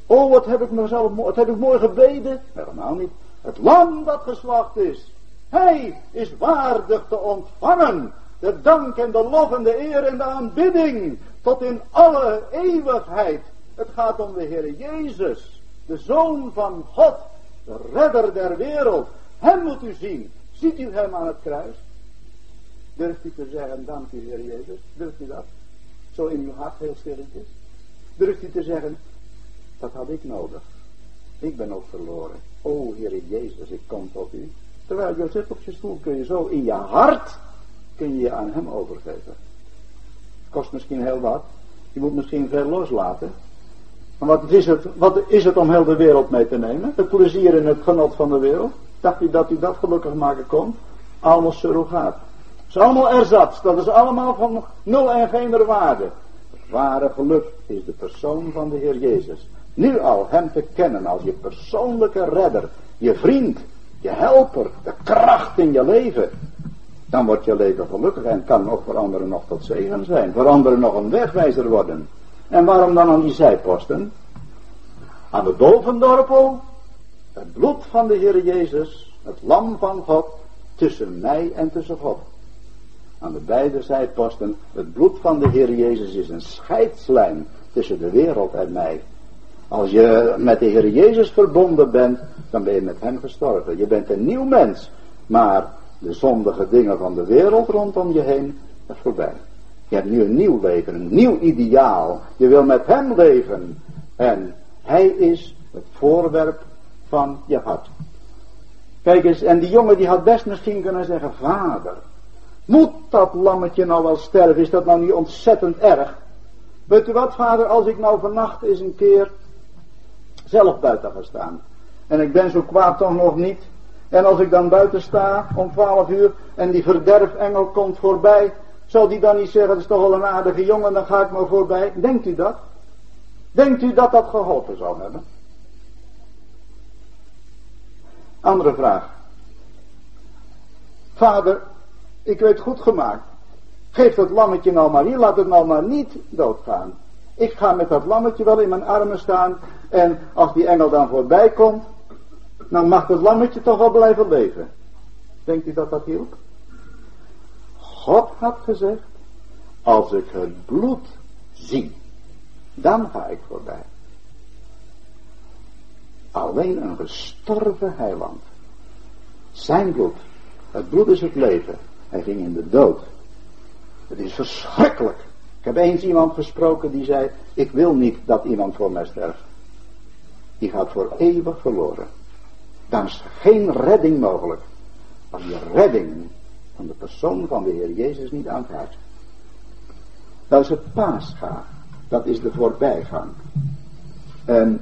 Oh wat heb ik mezelf, wat heb ik mooi gebeden? Helemaal niet. Het lam dat geslacht is, hij is waardig te ontvangen de dank en de lof en de eer en de aanbidding tot in alle eeuwigheid. Het gaat om de Heer Jezus, de Zoon van God, de redder der wereld. Hem moet u zien. Ziet u hem aan het kruis? Durft u te zeggen, dank u Heer Jezus? Durft u dat? Zo in uw hart heel stilletjes. Durft u te zeggen, dat had ik nodig. Ik ben ook verloren. O Heer Jezus, ik kom tot u. Terwijl je zit op je stoel, kun je zo in je hart, kun je je aan hem overgeven. Kost misschien heel wat. Je moet misschien veel loslaten. Maar wat is het, wat is het om heel de wereld mee te nemen? Het plezier en het genot van de wereld? Dacht u dat u dat gelukkig maken kon? Allemaal surrogaat. Het is allemaal erzats. Dat is allemaal van nul en geen waarde. Het ware geluk is de persoon van de Heer Jezus. Nu al hem te kennen als je persoonlijke redder, je vriend, je helper, de kracht in je leven. Dan wordt je leven gelukkig en kan ook voor anderen nog tot zegen zijn. Voor anderen nog een wegwijzer worden. En waarom dan aan die zijposten? Aan de bovendorpel, het bloed van de Heer Jezus, het lam van God, tussen mij en tussen God. Aan de beide zijposten, het bloed van de Heer Jezus is een scheidslijn tussen de wereld en mij. Als je met de Heer Jezus verbonden bent, dan ben je met hem gestorven. Je bent een nieuw mens. Maar de zondige dingen van de wereld rondom je heen, dat is voorbij. Je hebt nu een nieuw leven, een nieuw ideaal. Je wil met hem leven. En hij is het voorwerp van je hart. Kijk eens, en die jongen die had best misschien kunnen zeggen, vader, moet dat lammetje nou wel sterven? Is dat nou niet ontzettend erg? Weet u wat, vader, als ik nou vannacht eens een keer zelf buiten ga staan. En ik ben zo kwaad toch nog niet. En als ik dan buiten sta om twaalf uur en die verderfengel komt voorbij, zal die dan niet zeggen, dat is toch wel een aardige jongen, dan ga ik maar voorbij. Denkt u dat? Denkt u dat dat geholpen zou hebben? Andere vraag. Vader, ik weet goed gemaakt. Geef dat lammetje nou maar hier, laat het nou maar niet doodgaan. Ik ga met dat lammetje wel in mijn armen staan. En als die engel dan voorbij komt, dan mag het lammetje toch wel blijven leven. Denkt u dat dat hielp? God had gezegd, als ik het bloed zie, dan ga ik voorbij. Alleen een gestorven heiland. Zijn bloed. Het bloed is het leven. Hij ging in de dood. Het is verschrikkelijk. Ik heb eens iemand gesproken die zei, ik wil niet dat iemand voor mij sterft. Die gaat voor eeuwig verloren. Dan is geen redding mogelijk. Als je redding van de persoon van de Heer Jezus niet aanvaardt. Dat is het paascha. Dat is de voorbijgang. En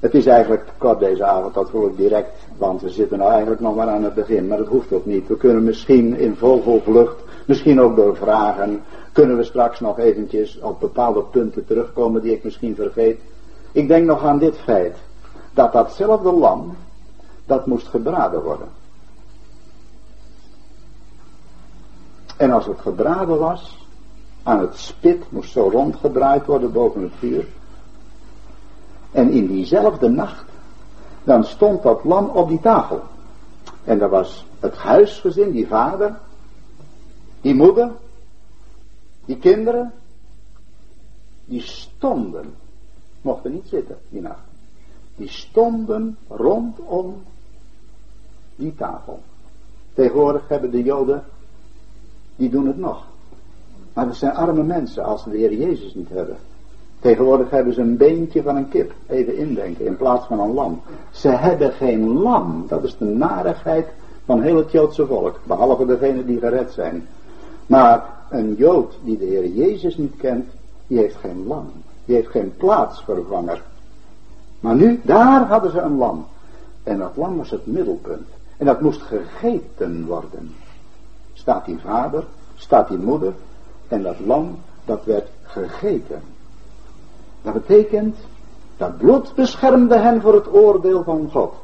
het is eigenlijk kort deze avond, dat voel ik direct, want we zitten nou eigenlijk nog maar aan het begin, maar dat hoeft ook niet. We kunnen misschien in vogelvlucht, misschien ook door vragen, kunnen we straks nog eventjes op bepaalde punten terugkomen die ik misschien vergeet. Ik denk nog aan dit feit, dat datzelfde lam, dat moest gebraden worden. En als het gebraden was, aan het spit moest zo rondgedraaid worden boven het vuur. En in diezelfde nacht, dan stond dat lam op die tafel. En daar was het huisgezin, die vader, die moeder, die kinderen, die stonden, mochten niet zitten die nacht. Die stonden rondom die tafel. Tegenwoordig hebben de Joden, die doen het nog. Maar dat zijn arme mensen als ze de Heer Jezus niet hebben. Tegenwoordig hebben ze een beentje van een kip, even indenken, in plaats van een lam. Ze hebben geen lam, dat is de narigheid van heel het Joodse volk, behalve degenen die gered zijn. Maar een Jood die de Heer Jezus niet kent, die heeft geen lam. Die heeft geen plaatsvervanger. Maar nu, daar hadden ze een lam. En dat lam was het middelpunt. En dat moest gegeten worden. Staat die vader, staat die moeder. En dat lam, dat werd gegeten. Dat betekent, dat bloed beschermde hen voor het oordeel van God.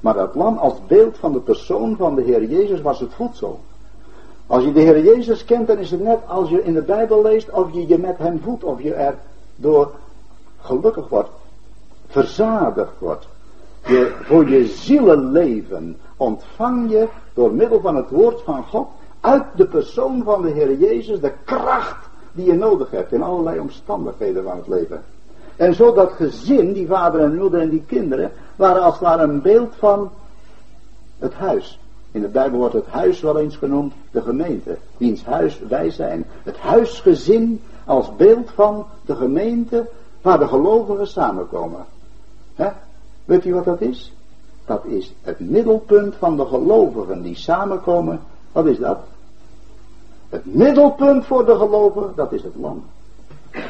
Maar dat lam als beeld van de persoon van de Heer Jezus was het voedsel. Als je de Heer Jezus kent, dan is het net als je in de Bijbel leest, of je je met hem voedt, of je er door gelukkig wordt, verzadigd wordt. Je, voor je zielenleven ontvang je door middel van het woord van God uit de persoon van de Heer Jezus de kracht die je nodig hebt in allerlei omstandigheden van het leven. En zo dat gezin, die vader en moeder en die kinderen, waren als het ware een beeld van het huis. In de Bijbel wordt het huis wel eens genoemd de gemeente, wiens huis wij zijn. Het huisgezin als beeld van de gemeente waar de gelovigen samenkomen. Weet u wat dat is? Dat is het middelpunt van de gelovigen die samenkomen. Wat is dat? Het middelpunt voor de gelovigen, dat is het lam.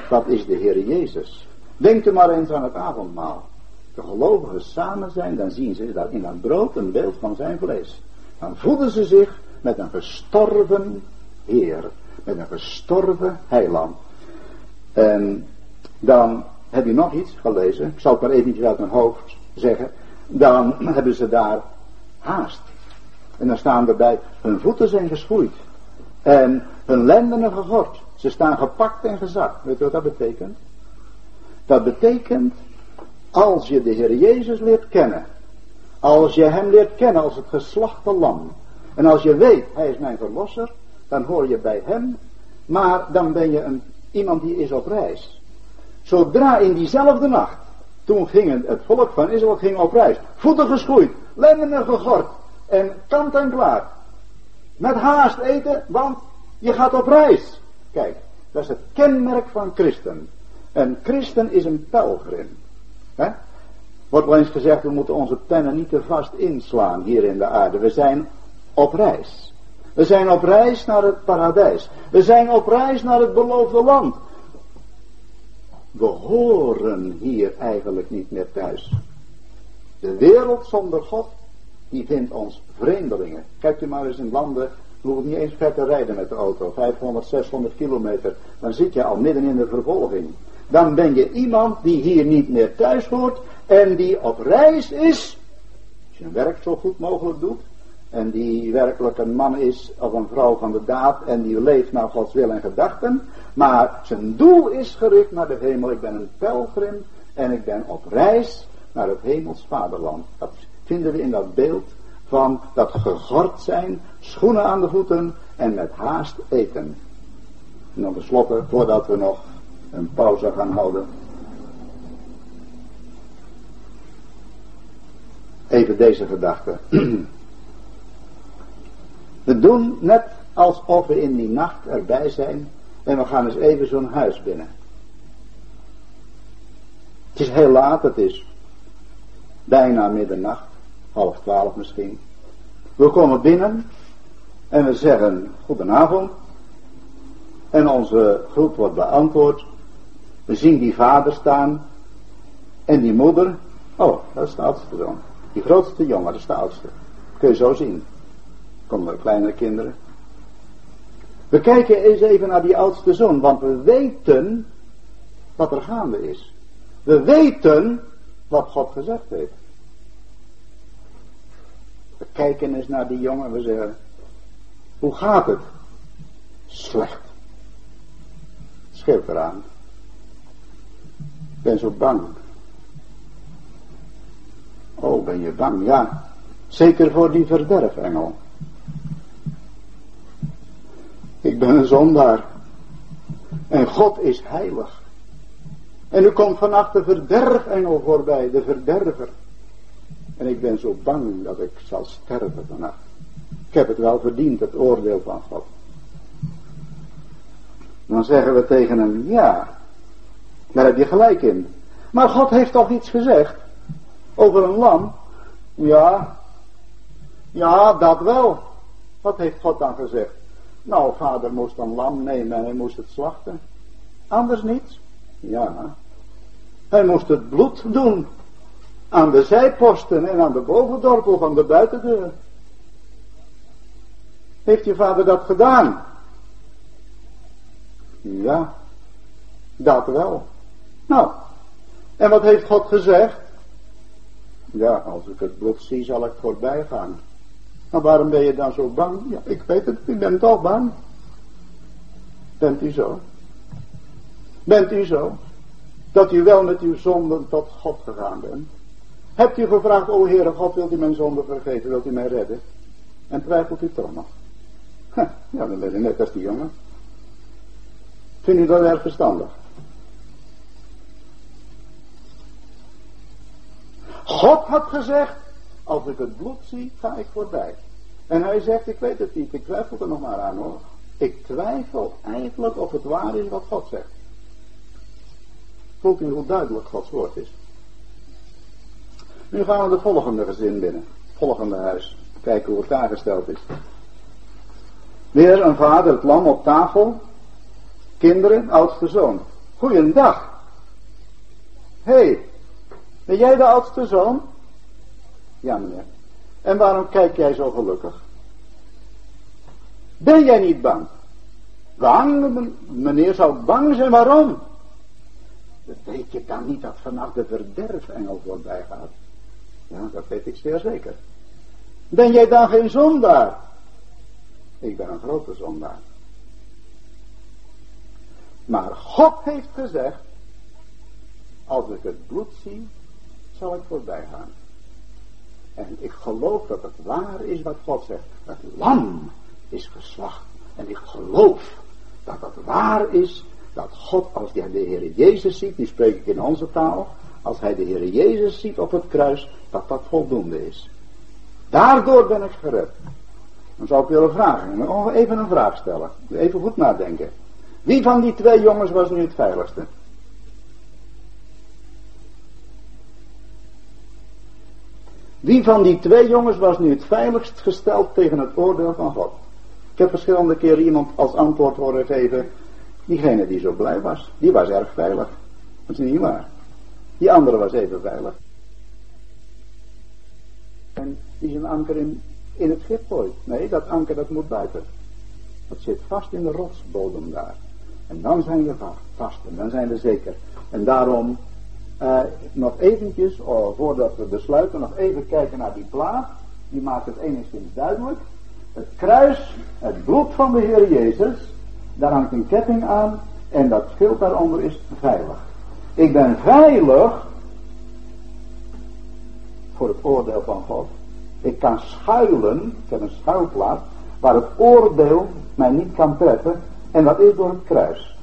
Dat is de Heer Jezus. Denk er maar eens aan het avondmaal. De gelovigen samen zijn, dan zien ze dat in dat brood een beeld van zijn vlees. Dan voeden ze zich met een gestorven Heer. Met een gestorven heiland. En dan heb je nog iets gelezen. Ik zal het maar eventjes uit mijn hoofd zeggen. Dan hebben ze daar haast. En dan staan erbij, hun voeten zijn geschoeid. En hun lendenen gegord. Ze staan gepakt en gezakt. Weet je wat dat betekent? Dat betekent, als je de Heer Jezus leert kennen. Als je hem leert kennen als het geslachte lam. En als je weet, hij is mijn verlosser. Dan hoor je bij hem. Maar dan ben je een, iemand die is op reis. Zodra in diezelfde nacht. Toen ging het volk van Israël ging op reis. Voeten geschoeid. Lendenen gegord. En kant en klaar. Met haast eten, want je gaat op reis. Kijk, dat is het kenmerk van christen. Een christen is een pelgrim. He? Wordt wel eens gezegd, we moeten onze pennen niet te vast inslaan hier in de aarde. We zijn op reis. We zijn op reis naar het paradijs. We zijn op reis naar het beloofde land. We horen hier eigenlijk niet meer thuis. De wereld zonder God die vindt ons vreemdelingen. Kijkt u maar eens in landen, je hoeft niet eens ver te rijden met de auto, 500, 600 kilometer, dan zit je al midden in de vervolging. Dan ben je iemand die hier niet meer thuis hoort en die op reis is, je een werk zo goed mogelijk doet, en die werkelijk een man is of een vrouw van de daad en die leeft naar Gods wil en gedachten, maar zijn doel is gericht naar de hemel. Ik ben een pelgrim en ik ben op reis naar het hemels vaderland. Dat vinden we in dat beeld van dat gegord zijn, schoenen aan de voeten en met haast eten. En dan tenslotte, voordat we nog een pauze gaan houden. Even deze gedachte. We doen net alsof we in die nacht erbij zijn en we gaan eens even zo'n huis binnen. Het is heel laat, het is bijna middernacht half twaalf misschien. We komen binnen en we zeggen goedenavond. En onze groep wordt beantwoord. We zien die vader staan en die moeder. Oh, dat is de oudste zoon. Die grootste jongen, is de oudste. Kun je zo zien. Komen er kleinere kinderen. We kijken eens even naar die oudste zoon, want we weten wat er gaande is. We weten wat God gezegd heeft. We kijken eens naar die jongen en we zeggen, hoe gaat het? Slecht. Scheelt eraan. Ik ben zo bang. Oh, ben je bang? Ja. Zeker voor die verderfengel. Ik ben een zondaar. En God is heilig. En u komt vannacht de verderfengel voorbij, de verderver. En ik ben zo bang dat ik zal sterven vannacht. Ik heb het wel verdiend, het oordeel van God. Dan zeggen we tegen hem, ja, daar heb je gelijk in. Maar God heeft toch iets gezegd over een lam? Ja, ja, dat wel. Wat heeft God dan gezegd? Nou, vader moest een lam nemen en hij moest het slachten. Anders niets? Ja. Hij moest het bloed doen aan de zijposten en aan de bovendorpel van de buitendeur. Heeft je vader dat gedaan? Ja, dat wel. Nou, en wat heeft God gezegd? Ja, als ik het bloed zie zal ik voorbij gaan. Maar waarom ben je dan zo bang? Ja, ik weet het, ik ben toch bang. Bent u zo? Bent u zo? Dat u wel met uw zonden tot God gegaan bent? Hebt u gevraagd, o Heere God, wilt u mijn zonde vergeven, wilt u mij redden? En twijfelt u toch nog? Ja, dan ben je net als die jongen. Vind u dat erg verstandig? God had gezegd, als ik het bloed zie, ga ik voorbij. En hij zegt, ik weet het niet, ik twijfel er nog maar aan hoor. Ik twijfel eigenlijk of het waar is wat God zegt. Voelt u hoe duidelijk Gods woord is? Nu gaan we de volgende gezin binnen. Volgende huis. Kijken hoe het daar gesteld is. Weer een vader, het lam op tafel. Kinderen, oudste zoon. Goeiedag. Hé, hey, ben jij de oudste zoon? Ja, meneer. En waarom kijk jij zo gelukkig? Ben jij niet bang? Bang? Meneer zou bang zijn, waarom? Weet je dan niet dat vanaf de verderfengel voorbij gaat? Ja, dat weet ik zeer zeker. Ben jij dan geen zondaar? Ik ben een grote zondaar. Maar God heeft gezegd, als ik het bloed zie, zal ik voorbij gaan. En ik geloof dat het waar is wat God zegt. Het lam is geslacht. En ik geloof dat het waar is dat God, als hij de Heer Jezus ziet, die spreek ik in onze taal, als hij de Heer Jezus ziet op het kruis, dat dat voldoende is. Daardoor ben ik gered. Dan zou ik willen vragen, even een vraag stellen. Even goed nadenken. Wie van die twee jongens was nu het veiligste? Wie van die twee jongens was nu het veiligst gesteld tegen het oordeel van God? Ik heb verschillende keren iemand als antwoord horen geven. Diegene die zo blij was, die was erg veilig. Dat is niet waar. Die andere was even veilig. En die zijn anker in, het schip gooit. Nee, dat anker dat moet buiten. Dat zit vast in de rotsbodem daar. En dan zijn we vast. En dan zijn we zeker. En daarom uh, nog eventjes, oh, voordat we besluiten, nog even kijken naar die plaat. Die maakt het enigszins duidelijk. Het kruis, het bloed van de Heer Jezus, daar hangt een ketting aan en dat schild daaronder is veilig. Ik ben veilig voor het oordeel van God. Ik kan schuilen, ik heb een schuilplaats, waar het oordeel mij niet kan treffen. En dat is door het kruis.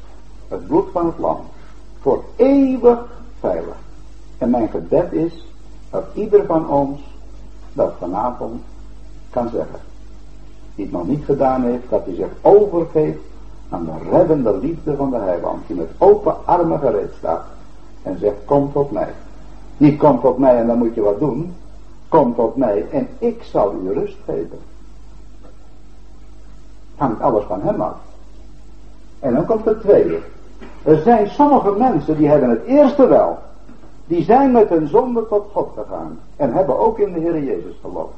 Het bloed van het lam. Voor eeuwig veilig. En mijn gebed is dat ieder van ons dat vanavond kan zeggen. Die het nog niet gedaan heeft, dat hij zich overgeeft aan de reddende liefde van de heiland. Die met open armen gereed staat en zegt, kom tot mij. Niet kom tot mij en dan moet je wat doen. Kom tot mij en ik zal u rust geven. Hangt alles van hem af. En dan komt het tweede. Er zijn sommige mensen die hebben het eerste wel. Die zijn met hun zonde tot God gegaan. En hebben ook in de Heer Jezus geloofd.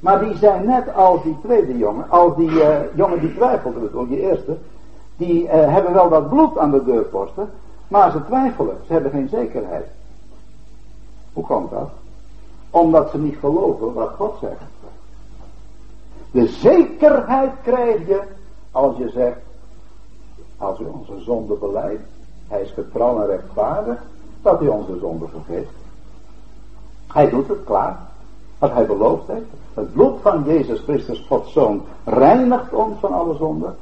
Maar die zijn net als die tweede jongen, als die uh, jongen die twijfelde, bedoel die eerste. Die uh, hebben wel dat bloed aan de deurposten. Maar ze twijfelen, ze hebben geen zekerheid. Hoe komt dat? Omdat ze niet geloven wat God zegt. De zekerheid krijg je als je zegt, als u onze zonde beleidt, hij is getrouw en rechtvaardig, dat hij onze zonde vergeeft. Hij doet het klaar. Wat hij beloofd heeft. Het bloed van Jezus Christus, Gods Zoon, reinigt ons van alle zonde.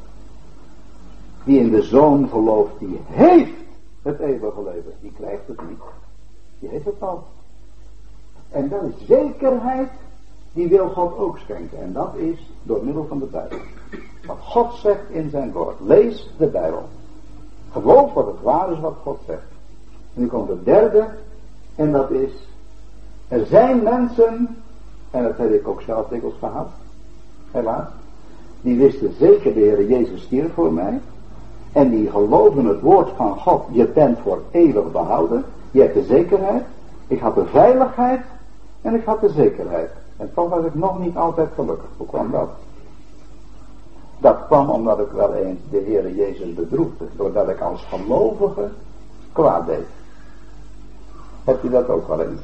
Wie in de Zoon gelooft, die heeft het eeuwige leven. Die krijgt het niet. Die heeft het al. En dat is zekerheid, die wil God ook schenken. En dat is door middel van de Bijbel. Wat God zegt in zijn woord. Lees de Bijbel. Geloof wat het waar is wat God zegt. En nu komt het derde. En dat is. Er zijn mensen. En dat heb ik ook zelf dikwijls gehad. Helaas. Die wisten zeker de Heer Jezus stierf voor mij. En die geloven het woord van God. Je bent voor eeuwig behouden. Je hebt de zekerheid. Ik had de veiligheid. En ik had de zekerheid. En toch was ik nog niet altijd gelukkig. Hoe kwam dat? Dat kwam omdat ik wel eens de Heer Jezus bedroefde. Doordat ik als gelovige kwaad deed. Heb je dat ook wel eens?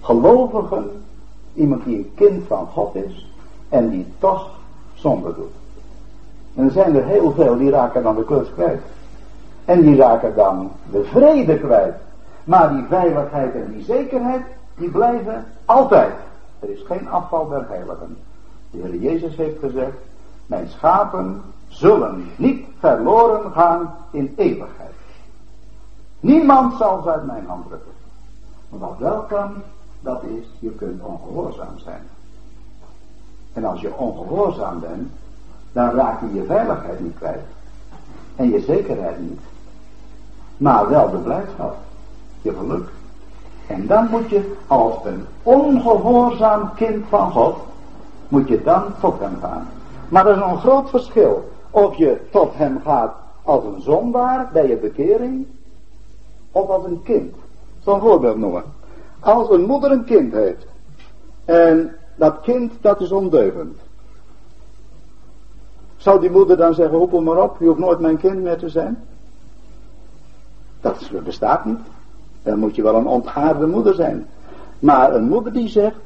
Gelovigen, iemand die een kind van God is en die toch zonde doet. En er zijn er heel veel die raken dan de klus kwijt. En die raken dan de vrede kwijt. Maar die veiligheid en die zekerheid, die blijven altijd. Er is geen afval der heiligen. De Heer Jezus heeft gezegd, Mijn schapen zullen niet verloren gaan in eeuwigheid. Niemand zal ze uit mijn hand drukken. Maar wat wel kan, dat is, je kunt ongehoorzaam zijn. En als je ongehoorzaam bent, dan raak je je veiligheid niet kwijt. En je zekerheid niet. Maar wel de blijdschap. Je geluk. En dan moet je als een ongehoorzaam kind van God, moet je dan tot hem gaan. Maar er is een groot verschil of je tot hem gaat als een zondaar bij je bekering, of als een kind. Zo'n voorbeeld noemen. Als een moeder een kind heeft, en dat kind dat is ondeugend. Zou die moeder dan zeggen, roep maar op, je hoeft nooit mijn kind meer te zijn? Dat bestaat niet. Dan moet je wel een ontaarde moeder zijn. Maar een moeder die zegt,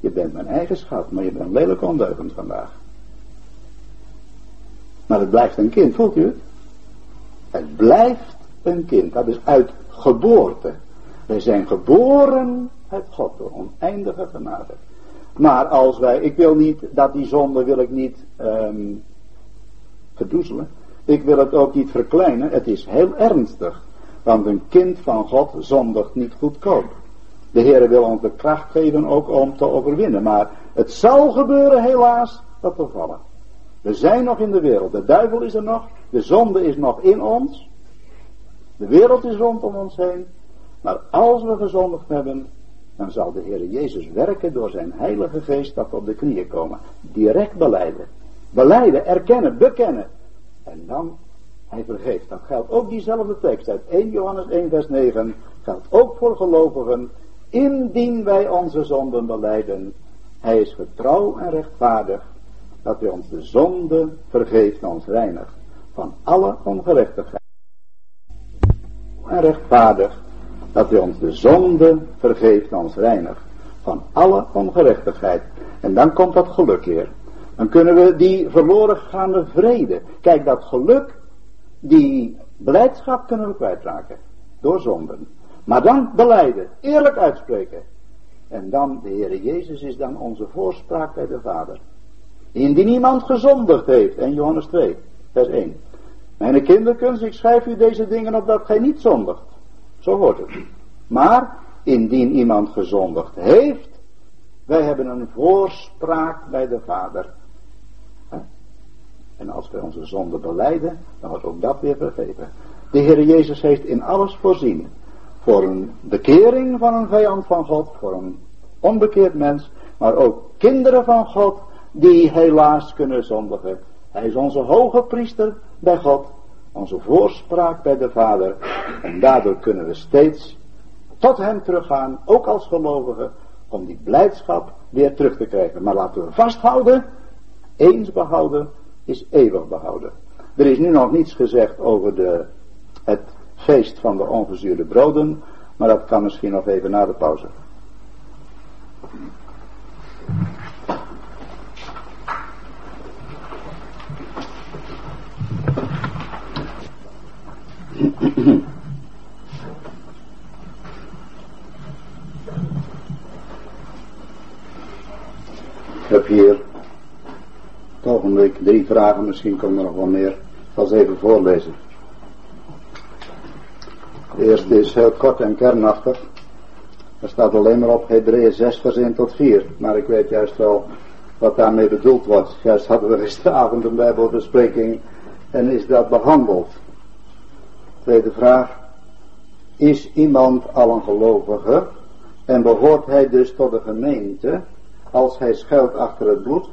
je bent mijn eigen schat, maar je bent lelijk ondeugend vandaag. Maar het blijft een kind, voelt u het? Het blijft een kind, dat is uit geboorte. Wij zijn geboren uit God door oneindige genade. Maar als wij, ik wil niet, dat die zonde wil ik niet um, verdoezelen. Ik wil het ook niet verkleinen. Het is heel ernstig. Want een kind van God zondigt niet goedkoop. De Heer wil ons de kracht geven ook om te overwinnen. Maar het zal gebeuren helaas dat we vallen. We zijn nog in de wereld. De duivel is er nog. De zonde is nog in ons. De wereld is rondom ons heen. Maar als we gezondigd hebben, dan zal de Heer Jezus werken door zijn heilige geest dat we op de knieën komen. Direct beleiden. Beleiden, erkennen, bekennen. En dan, hij vergeeft. Dat geldt ook diezelfde tekst uit 1 Johannes 1 vers 9. Geldt ook voor gelovigen. Indien wij onze zonden beleiden. Hij is getrouw en rechtvaardig. Dat hij ons de zonde vergeeft en ons reinigt. Van alle ongerechtigheid. En rechtvaardig dat hij ons de zonde vergeeft en ons reinigt. Van alle ongerechtigheid. En dan komt dat geluk weer. Dan kunnen we die verloren vrede. Kijk, dat geluk, die blijdschap kunnen we kwijtraken. Door zonden. Maar dan beleiden, eerlijk uitspreken. En dan, de Heere Jezus is dan onze voorspraak bij de Vader. Indien iemand gezondigd heeft, en Johannes 2, vers 1. Mijn kinderkens, ik schrijf u deze dingen op dat gij niet zondigt. Zo wordt het. Maar indien iemand gezondigd heeft, wij hebben een voorspraak bij de Vader. En als wij onze zonde beleiden, dan wordt ook dat weer vergeven. De Heer Jezus heeft in alles voorzien. Voor een bekering van een vijand van God, voor een onbekeerd mens, maar ook kinderen van God die helaas kunnen zondigen. Hij is onze hoge priester bij God onze voorspraak bij de Vader. En daardoor kunnen we steeds tot hem teruggaan, ook als gelovigen, om die blijdschap weer terug te krijgen. Maar laten we vasthouden, eens behouden is eeuwig behouden. Er is nu nog niets gezegd over de, het feest van de onverzuurde broden, maar dat kan misschien nog even na de pauze. Ik heb hier het ogenblik drie vragen, misschien komen er nog wel meer. Ik zal ze even voorlezen. De eerste is heel kort en kernachtig. Er staat alleen maar op Hebreeën 6 vers 1 tot 4. Maar ik weet juist wel wat daarmee bedoeld wordt. Juist hadden we gisteravond een bijbelbespreking en is dat behandeld. Tweede vraag. Is iemand al een gelovige en behoort hij dus tot de gemeente als hij schuilt achter het bloed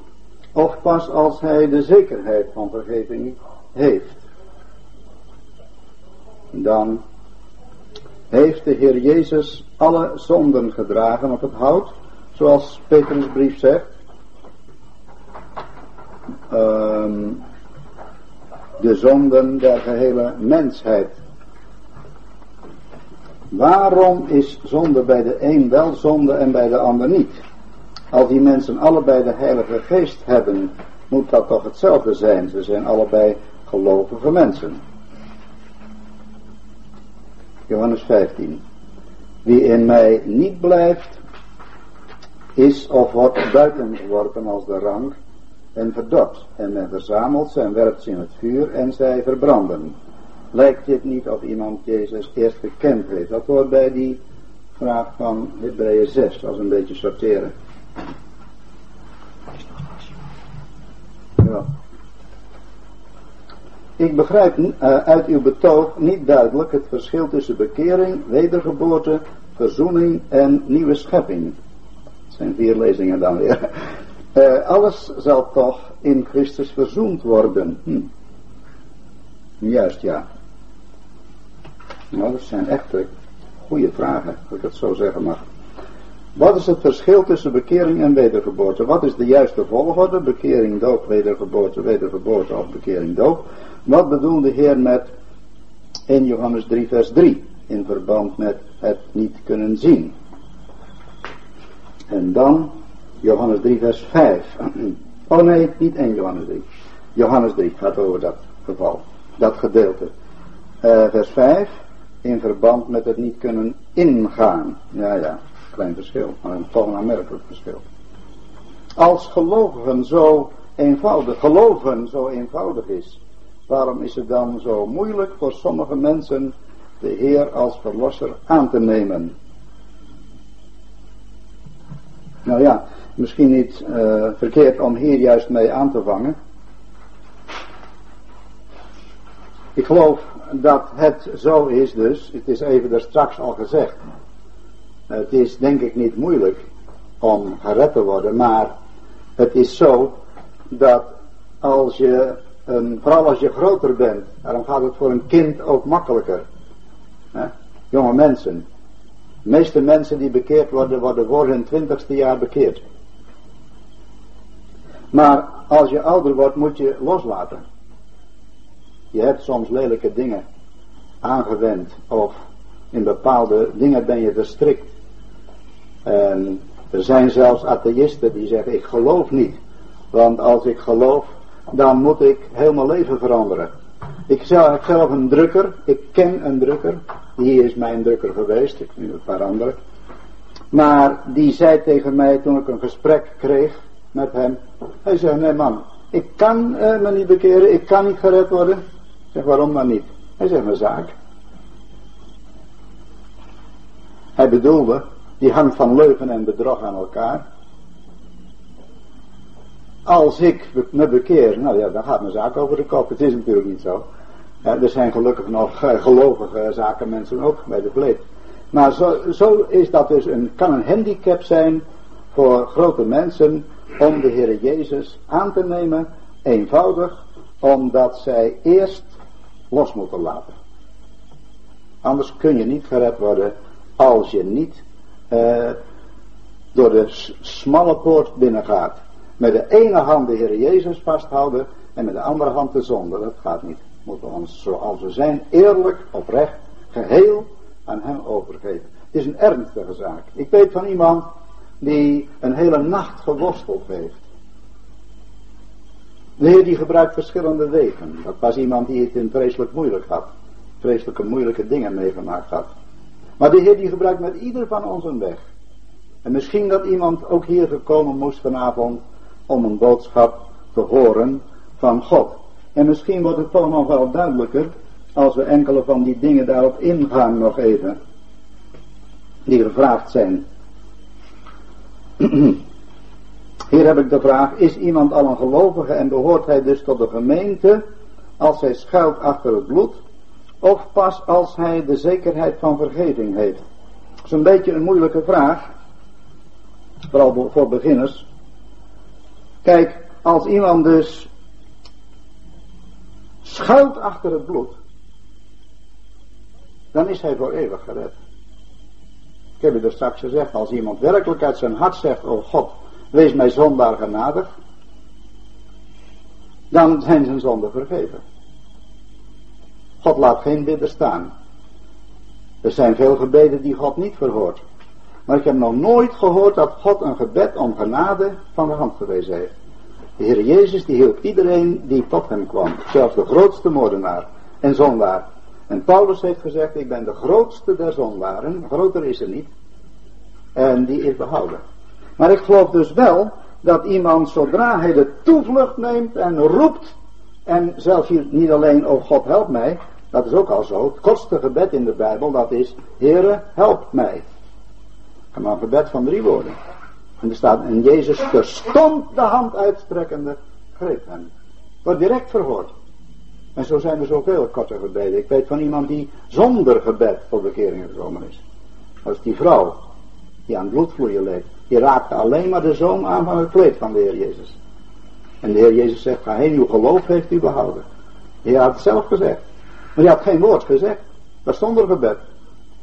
of pas als hij de zekerheid van vergeving heeft? Dan heeft de Heer Jezus alle zonden gedragen op het hout, zoals Petrus brief zegt. Um, de zonden der gehele mensheid. Waarom is zonde bij de een wel zonde en bij de ander niet? Als die mensen allebei de Heilige Geest hebben, moet dat toch hetzelfde zijn. Ze zijn allebei gelovige mensen. Johannes 15. Wie in mij niet blijft, is of wordt buiten geworpen als de rang en verdort. En men verzamelt ze en werpt ze in het vuur en zij verbranden. Lijkt dit niet of iemand Jezus eerst gekend heeft? Dat hoort bij die vraag van Hebreeën 6, als een beetje sorteren. Ik begrijp uh, uit uw betoog niet duidelijk het verschil tussen bekering, wedergeboorte, verzoening en nieuwe schepping. Het zijn vier lezingen dan weer. Uh, alles zal toch in Christus verzoend worden. Hm. Juist, ja. Nou, dat zijn echt goede vragen, als ik het zo zeggen mag. Wat is het verschil tussen bekering en wedergeboorte? Wat is de juiste volgorde? Bekering, doop, wedergeboorte, wedergeboorte of bekering, doop? Wat bedoelt de Heer met 1 Johannes 3 vers 3 in verband met het niet kunnen zien? En dan Johannes 3 vers 5. Oh nee, niet 1 Johannes 3. Johannes 3 gaat over dat geval, dat gedeelte. Uh, vers 5 in verband met het niet kunnen ingaan. Ja, ja, klein verschil, maar een toch een aanmerkelijk verschil. Als gelovigen zo eenvoudig, geloven zo eenvoudig is, waarom is het dan zo moeilijk voor sommige mensen de Heer als verlosser aan te nemen? Nou ja, misschien niet uh, verkeerd om hier juist mee aan te vangen. Ik geloof dat het zo is dus, het is even daar straks al gezegd. Het is denk ik niet moeilijk om gered te worden, maar het is zo dat als je, vooral als je groter bent, daarom gaat het voor een kind ook makkelijker. Jonge mensen. De meeste mensen die bekeerd worden, worden voor hun twintigste jaar bekeerd. Maar als je ouder wordt, moet je loslaten. Je hebt soms lelijke dingen aangewend of in bepaalde dingen ben je verstrikt. En er zijn zelfs atheïsten die zeggen ik geloof niet. Want als ik geloof dan moet ik heel mijn leven veranderen. Ik heb zelf een drukker, ik ken een drukker, die is mijn drukker geweest, ik nu een paar anderen. Maar die zei tegen mij toen ik een gesprek kreeg met hem, hij zei nee man, ik kan uh, me niet bekeren, ik kan niet gered worden. Ik zeg, waarom dan niet? Hij zegt, mijn zaak. Hij bedoelde, die hangt van leugen en bedrog aan elkaar. Als ik me bekeer, nou ja, dan gaat mijn zaak over de kop. Het is natuurlijk niet zo. er zijn gelukkig nog uh, gelovige zakenmensen ook bij de vleet. Maar zo, zo, is dat dus een, kan een handicap zijn voor grote mensen om de Heer Jezus aan te nemen, eenvoudig, omdat zij eerst los moeten laten. Anders kun je niet gered worden als je niet uh, door de smalle poort binnengaat. Met de ene hand de Heer Jezus vasthouden en met de andere hand de zonde. Dat gaat niet. Moeten we ons zoals we zijn eerlijk, oprecht, geheel aan hem overgeven. Het is een ernstige zaak. Ik weet van iemand die een hele nacht geworsteld heeft. De Heer die gebruikt verschillende wegen. Dat was iemand die het in vreselijk moeilijk had. Vreselijke moeilijke dingen meegemaakt had. Maar de Heer die gebruikt met ieder van ons een weg. En misschien dat iemand ook hier gekomen moest vanavond om een boodschap te horen van God. En misschien wordt het toch nog wel duidelijker als we enkele van die dingen daarop ingaan nog even. Die gevraagd zijn. Hier heb ik de vraag, is iemand al een gelovige en behoort hij dus tot de gemeente als hij schuilt achter het bloed? Of pas als hij de zekerheid van vergeving heeft? Dat is een beetje een moeilijke vraag. Vooral voor beginners. Kijk, als iemand dus schuilt achter het bloed, dan is hij voor eeuwig gered. Ik heb je er straks gezegd, als iemand werkelijk uit zijn hart zegt, oh God, wees mij zondaar genadig, dan zijn zijn zonden vergeven. God laat geen bidden staan. Er zijn veel gebeden die God niet verhoort. Maar ik heb nog nooit gehoord dat God een gebed om genade van de hand gewezen heeft. De Heer Jezus die hielp iedereen die tot hem kwam. Zelfs de grootste moordenaar en zondaar. En Paulus heeft gezegd, ik ben de grootste der zondaren. Groter is er niet. En die is behouden. Maar ik geloof dus wel dat iemand zodra hij de toevlucht neemt en roept, en zelfs hier niet alleen, oh God help mij, dat is ook al zo. Het kortste gebed in de Bijbel, dat is, Heere help mij. Een gebed van drie woorden. En er staat, en Jezus verstond de hand uitstrekkende, greep hem. Wordt direct verhoord. En zo zijn er zoveel korte gebeden. Ik weet van iemand die zonder gebed tot bekering gekomen is. Dat is die vrouw die aan bloedvloeien leeft. Die raakte alleen maar de zoom aan van het kleed van de Heer Jezus. En de Heer Jezus zegt, ga heen, uw geloof heeft u behouden. Hij had het zelf gezegd. Maar hij had geen woord gezegd. Dat zonder gebed.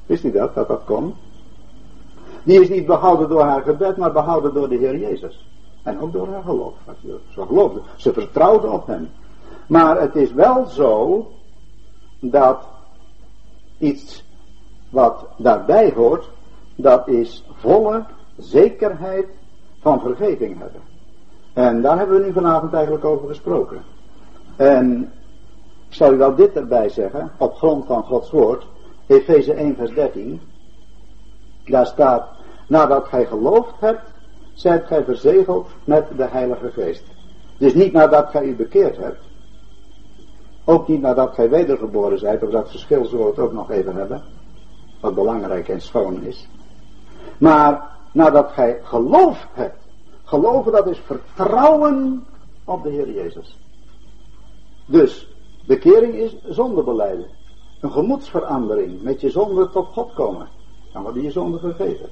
Wist u dat, dat dat kon? Die is niet behouden door haar gebed, maar behouden door de Heer Jezus. En ook door haar geloof. Ze geloofde. Ze vertrouwde op hem. Maar het is wel zo dat iets wat daarbij hoort, dat is volle zekerheid van vergeving hebben. En daar hebben we nu vanavond eigenlijk over gesproken. En ik zal u wel dit erbij zeggen, op grond van Gods woord, Efeze 1 vers 13. Daar staat, nadat gij geloofd hebt, zijt gij verzegeld met de Heilige Geest. Dus niet nadat gij u bekeerd hebt. Ook niet nadat gij wedergeboren zijt, of dat verschil zullen we het ook nog even hebben. Wat belangrijk en schoon is. Maar nadat gij geloofd hebt. Geloven dat is vertrouwen op de Heer Jezus. Dus, bekering is zondebeleiden. Een gemoedsverandering, met je zonde tot God komen. Dan worden je zonde vergeven.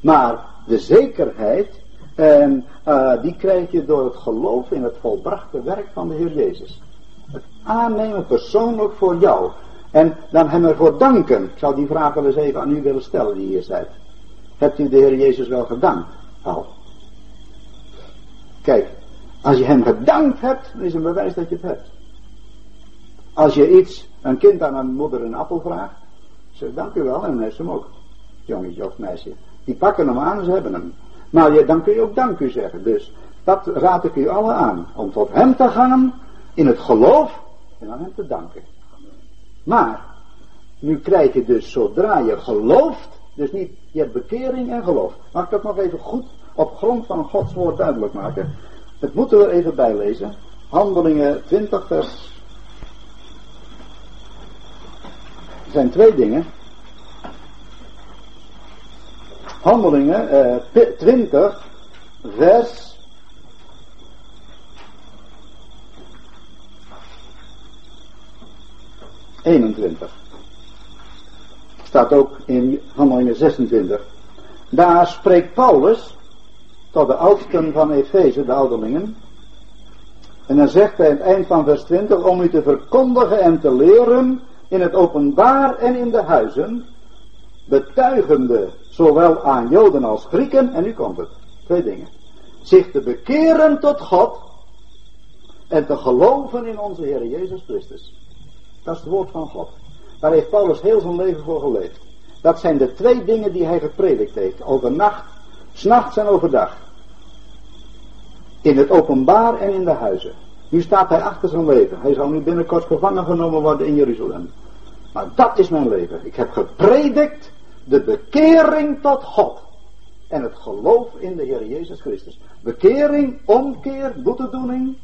Maar de zekerheid, en, uh, die krijg je door het geloof in het volbrachte werk van de Heer Jezus. Het aannemen persoonlijk voor jou. En dan hem ervoor danken. Ik zou die vraag wel eens even aan u willen stellen die hier zijt. Hebt u de Heer Jezus wel gedankt? Al. Kijk, als je hem gedankt hebt, dan is een bewijs dat je het hebt. Als je iets, een kind aan een moeder een appel vraagt, zegt dank u wel en dan heeft ze hem ook. Jongetje of meisje. Die pakken hem aan ze hebben hem. Maar je, dan kun je ook dank u zeggen. Dus dat raad ik u alle aan. Om tot hem te gaan in het geloof en aan hem te danken. Maar, nu krijg je dus zodra je gelooft, dus niet, je hebt bekering en geloof. Mag ik dat nog even goed op grond van Gods woord duidelijk maken? Het moeten we even bij lezen. Handelingen 20 vers. Er zijn twee dingen. Handelingen eh, 20 vers 21. Staat ook in handelingen 26. Daar spreekt Paulus tot de oudsten van Efeze, de ouderlingen. En dan zegt hij aan het eind van vers 20, om u te verkondigen en te leren in het openbaar en in de huizen, betuigende zowel aan Joden als Grieken, en nu komt het, twee dingen, zich te bekeren tot God en te geloven in onze Heer Jezus Christus. Dat is het woord van God. Daar heeft Paulus heel zijn leven voor geleefd. Dat zijn de twee dingen die hij gepredikt heeft. Overnacht, s'nachts en overdag. In het openbaar en in de huizen. Nu staat hij achter zijn leven. Hij zal nu binnenkort gevangen genomen worden in Jeruzalem. Maar dat is mijn leven. Ik heb gepredikt de bekering tot God. En het geloof in de Heer Jezus Christus. Bekering, omkeer, boetedoening,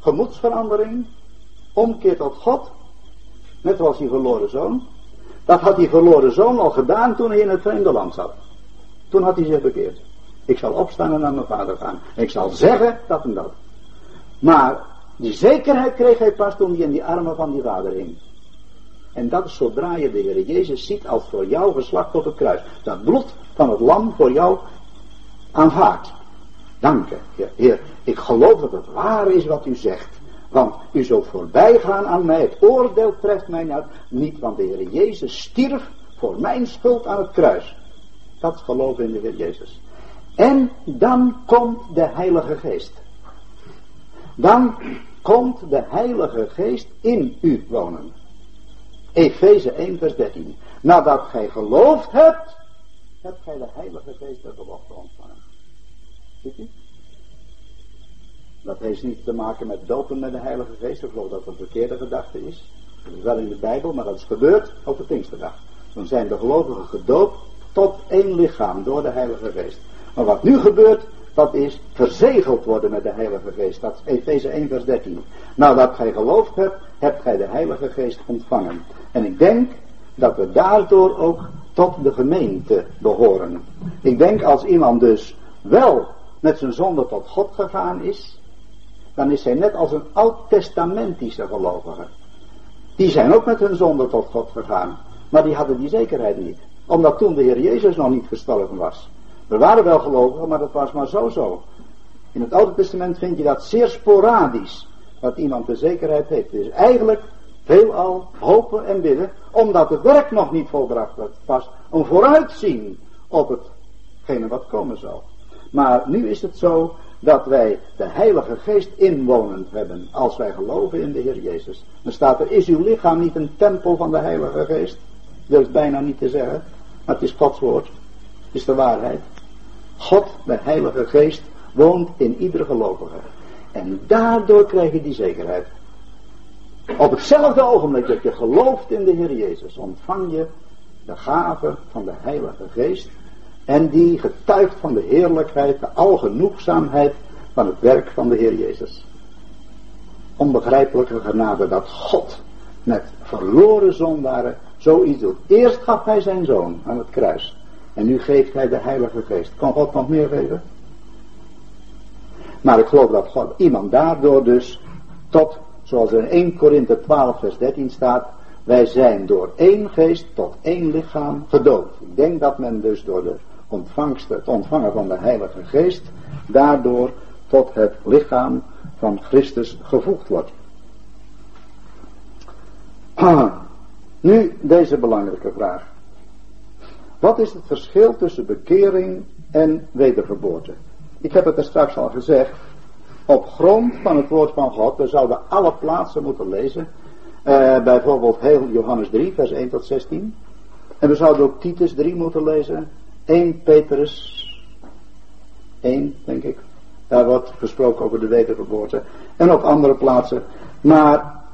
gemoedsverandering, omkeer tot God Net zoals die verloren zoon. Dat had die verloren zoon al gedaan toen hij in het vreemde land zat. Toen had hij zich bekeerd. Ik zal opstaan en naar mijn vader gaan. ik zal zeggen dat en dat. Maar die zekerheid kreeg hij pas toen hij in die armen van die vader hing. En dat is zodra je de Heer Jezus ziet als voor jou geslacht op het kruis. Dat bloed van het lam voor jou aanvaardt. Dank je, Heer. Ik geloof dat het waar is wat u zegt. Want u zult voorbij gaan aan mij. Het oordeel treft mij niet. Want de Heer Jezus stierf voor mijn schuld aan het kruis. Dat geloof in de Heer Jezus. En dan komt de Heilige Geest. Dan komt de Heilige Geest in u wonen. Efeze 1 vers 13. Nadat gij geloofd hebt, hebt gij de Heilige Geest de belofte ontvangen. Ziet u? Dat heeft niet te maken met dopen met de Heilige Geest. Ik geloof dat dat een verkeerde gedachte is. Dat is wel in de Bijbel, maar dat is gebeurd op de Pinksterdag. Dan zijn de gelovigen gedoopt tot één lichaam door de Heilige Geest. Maar wat nu gebeurt, dat is verzegeld worden met de Heilige Geest. Dat is Efeze 1 vers 13. Nou, dat gij geloofd hebt, hebt gij de Heilige Geest ontvangen. En ik denk dat we daardoor ook tot de gemeente behoren. Ik denk als iemand dus wel met zijn zonde tot God gegaan is, dan is hij net als een oud-testamentische gelovige. Die zijn ook met hun zonde tot God gegaan, maar die hadden die zekerheid niet. Omdat toen de Heer Jezus nog niet gestorven was. We waren wel gelovigen, maar dat was maar zo-zo. In het Oude Testament vind je dat zeer sporadisch, dat iemand de zekerheid heeft. Het is eigenlijk veelal hopen en bidden, omdat het werk nog niet volbracht was. Een vooruitzien op hetgene wat komen zal. Maar nu is het zo dat wij de Heilige Geest inwonend hebben als wij geloven in de Heer Jezus. Dan staat er, is uw lichaam niet een tempel van de Heilige Geest? Dat is bijna niet te zeggen, maar het is Gods woord. Het is de waarheid. God, de Heilige Geest, woont in iedere gelovige. En daardoor krijg je die zekerheid. Op hetzelfde ogenblik dat je gelooft in de Heer Jezus, ontvang je de gave van de Heilige Geest. En die getuigt van de heerlijkheid, de algenoegzaamheid van het werk van de Heer Jezus. Onbegrijpelijke genade dat God met verloren zondaren zoiets doet. Eerst gaf hij zijn zoon aan het kruis. En nu geeft hij de Heilige Geest. Kan God nog meer geven? Maar ik geloof dat God iemand daardoor dus tot, zoals er in 1 Korinthe 12 vers 13 staat, wij zijn door één geest tot één lichaam gedoopt. Ik denk dat men dus door de ontvangst, het ontvangen van de Heilige Geest, daardoor tot het lichaam van Christus gevoegd wordt. Nu deze belangrijke vraag. Wat is het verschil tussen bekering en wedergeboorte? Ik heb het er straks al gezegd. Op grond van het woord van God, we zouden alle plaatsen moeten lezen. Uh, bijvoorbeeld heel Johannes 3, vers 1 tot 16. En we zouden ook Titus 3 moeten lezen. 1 Petrus 1, denk ik. Daar wordt gesproken over de wedergeboorte. En op andere plaatsen. Maar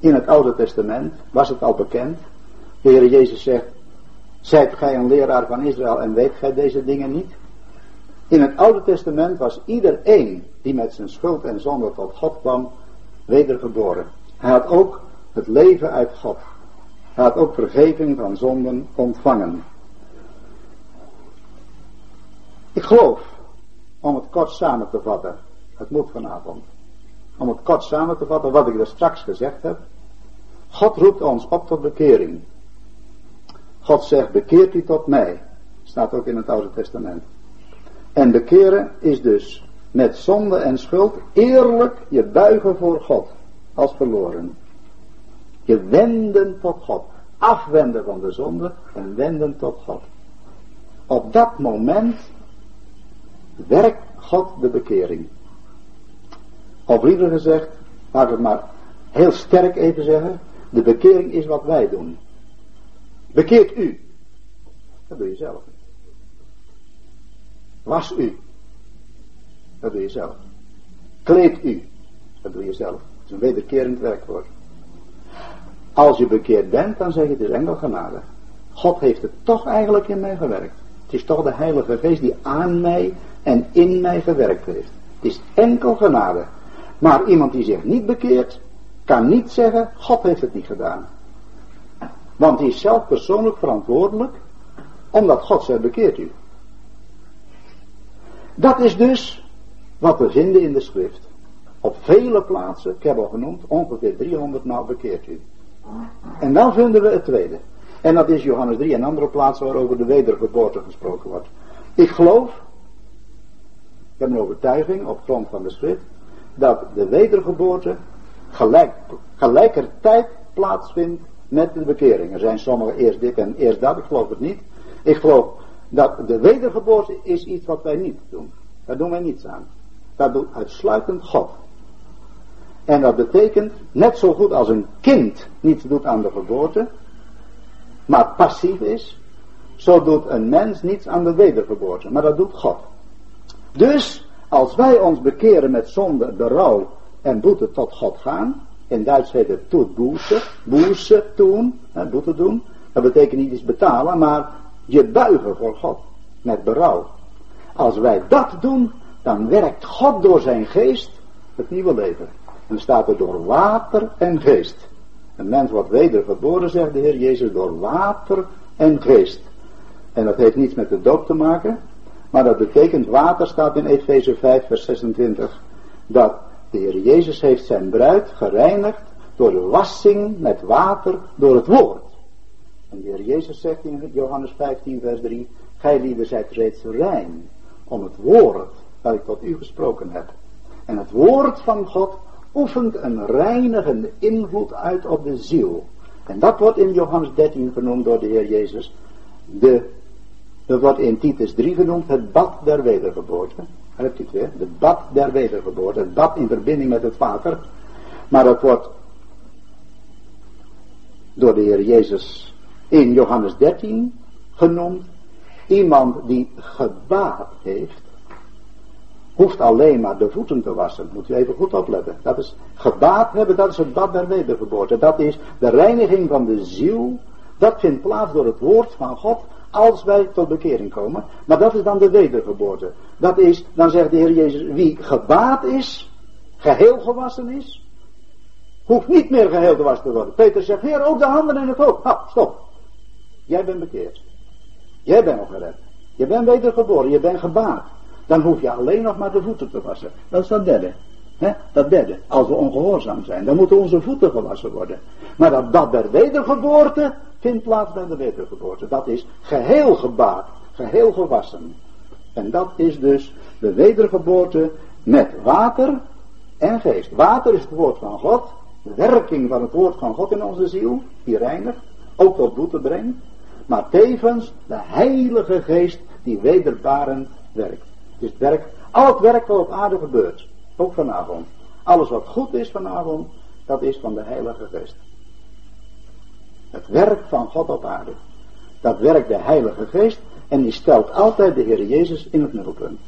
in het Oude Testament was het al bekend. De Heer Jezus zegt, zijt gij een leraar van Israël en weet gij deze dingen niet? In het Oude Testament was iedereen die met zijn schuld en zonde tot God kwam, wedergeboren. Hij had ook het leven uit God. Hij had ook vergeving van zonden ontvangen. Ik geloof, om het kort samen te vatten, het moet vanavond, om het kort samen te vatten wat ik er straks gezegd heb. God roept ons op tot bekering. God zegt, bekeert u tot mij. Staat ook in het Oude Testament. En bekeren is dus met zonde en schuld eerlijk je buigen voor God als verloren. Je wenden tot God. Afwenden van de zonde en wenden tot God. Op dat moment werkt God de bekering. Of liever gezegd, laat ik het maar heel sterk even zeggen, de bekering is wat wij doen. Bekeert u. Dat doe je zelf. Was u. Dat doe je zelf. Kleed u. Dat doe je zelf. Dat is een wederkerend werkwoord. Als je bekeerd bent, dan zeg je het is enkel genade. God heeft het toch eigenlijk in mij gewerkt. Het is toch de Heilige Geest die aan mij en in mij gewerkt heeft. Het is enkel genade. Maar iemand die zich niet bekeert, kan niet zeggen, God heeft het niet gedaan. Want hij is zelf persoonlijk verantwoordelijk, omdat God zegt, bekeert u. Dat is dus wat we vinden in de schrift. Op vele plaatsen, ik heb al genoemd, ongeveer 300 maal bekeert u. En dan vinden we het tweede. En dat is Johannes 3 en andere plaatsen waar over de wedergeboorte gesproken wordt. Ik geloof, ik heb een overtuiging op grond van de schrift, dat de wedergeboorte gelijk, gelijkertijd plaatsvindt met de bekering. Er zijn sommigen eerst dit en eerst dat, ik geloof het niet. Ik geloof dat de wedergeboorte is iets wat wij niet doen. Daar doen wij niets aan. Dat doet uitsluitend God. En dat betekent, net zo goed als een kind niets doet aan de geboorte, maar passief is, zo doet een mens niets aan de wedergeboorte, maar dat doet God. Dus, als wij ons bekeren met zonde, berouw en boete tot God gaan, in Duits heet het boete, boete doen, boete doen, dat betekent niet iets betalen, maar Je buigen voor God. Met berouw. Als wij dat doen, dan werkt God door zijn geest het nieuwe leven. En staat er door water en geest. Een mens wordt wedergeboren, zegt de Heer Jezus, door water en geest. En dat heeft niets met de doop te maken. Maar dat betekent, water staat in Efeze 5 vers 26. Dat de Heer Jezus heeft zijn bruid gereinigd door de wassing met water door het woord. En de Heer Jezus zegt in Johannes 15 vers 3. Gij lieve zijt reeds rein om het woord dat ik tot u gesproken heb. En het woord van God oefent een reinigende invloed uit op de ziel. En dat wordt in Johannes 13 genoemd door de Heer Jezus. De, dat wordt in Titus 3 genoemd het bad der wedergeboorte. Hebt u het weer. De bad der wedergeboorte. Het bad in verbinding met het water. Maar dat wordt door de Heer Jezus in Johannes 13 genoemd. Iemand die gebaat heeft hoeft alleen maar de voeten te wassen. Moet u even goed opletten. Dat is gebaat hebben, dat is het bad der wedergeboorte. Dat is de reiniging van de ziel. Dat vindt plaats door het woord van God als wij tot bekering komen. Maar dat is dan de wedergeboorte. Dat is, dan zegt de Heer Jezus, wie gebaat is, geheel gewassen is, hoeft niet meer geheel gewassen te worden. Peter zegt, Heer, ook de handen en het hoofd. Nou, stop. Jij bent bekeerd. Jij bent nog gered. Je bent wedergeboren, je bent gebaat. Dan hoef je alleen nog maar de voeten te wassen. Dat is dat derde. Dat derde. Als we ongehoorzaam zijn, dan moeten onze voeten gewassen worden. Maar dat, dat der wedergeboorte vindt plaats bij de wedergeboorte. Dat is geheel gebaat, geheel gewassen. En dat is dus de wedergeboorte met water en geest. Water is het woord van God. De werking van het woord van God in onze ziel, die reinigt, ook tot boete brengt. Maar tevens de heilige geest die wederbarend werkt. Dus het werk, al het werk wat op aarde gebeurt, ook vanavond. Alles wat goed is vanavond, dat is van de Heilige Geest. Het werk van God op aarde. Dat werkt de Heilige Geest en die stelt altijd de Heer Jezus in het middelpunt.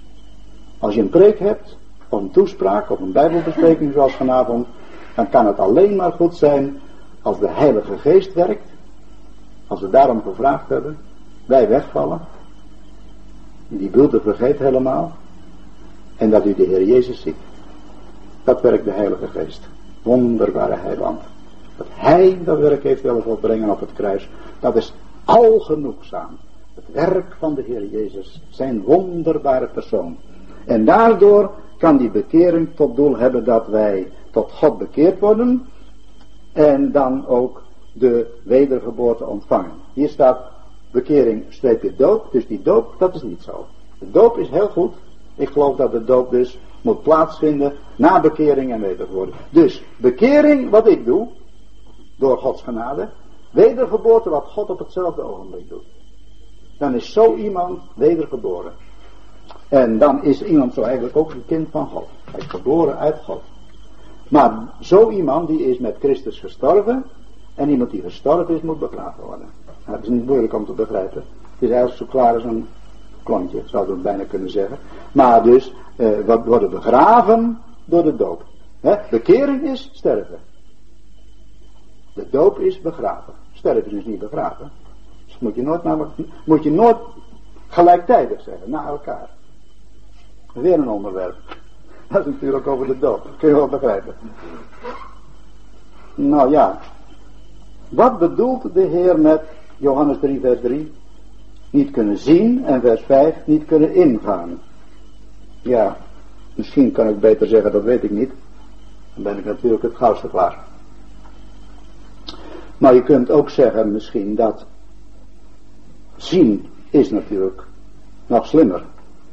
Als je een preek hebt, of een toespraak, of een bijbelbespreking zoals vanavond, dan kan het alleen maar goed zijn als de Heilige Geest werkt. Als we daarom gevraagd hebben, wij wegvallen, die bulten vergeet helemaal. En dat u de Heer Jezus ziet. Dat werkt de Heilige Geest. Wonderbare heiland. Dat Hij dat werk heeft willen volbrengen op het kruis. Dat is al genoegzaam. Het werk van de Heer Jezus. Zijn wonderbare persoon. En daardoor kan die bekering tot doel hebben dat wij tot God bekeerd worden. En dan ook de wedergeboorte ontvangen. Hier staat bekering streepje doop. Dus die doop, dat is niet zo. De doop is heel goed. Ik geloof dat de doop dus moet plaatsvinden na bekering en wedergeboorte. Dus bekering, wat ik doe, door Gods genade. Wedergeboorte, wat God op hetzelfde ogenblik doet. Dan is zo iemand wedergeboren. En dan is iemand zo eigenlijk ook een kind van God. Hij is geboren uit God. Maar zo iemand die is met Christus gestorven. En iemand die gestorven is moet begraven worden. Dat is niet moeilijk om te begrijpen. Het is eigenlijk zo klaar als een klontje, zouden we bijna kunnen zeggen. Maar dus, eh, wat worden begraven door de doop. He? Bekering is sterven. De doop is begraven. Sterven is niet begraven. Dus moet je nooit, namelijk, moet je nooit gelijktijdig zeggen, na elkaar. Weer een onderwerp. Dat is natuurlijk over de doop. Dat kun je wel begrijpen. Nou ja. Wat bedoelt de Heer met Johannes 3 vers 3? Niet kunnen zien en vers 5 niet kunnen ingaan. Ja, misschien kan ik beter zeggen, dat weet ik niet. Dan ben ik natuurlijk het gauwste klaar. Maar je kunt ook zeggen misschien dat zien is natuurlijk nog slimmer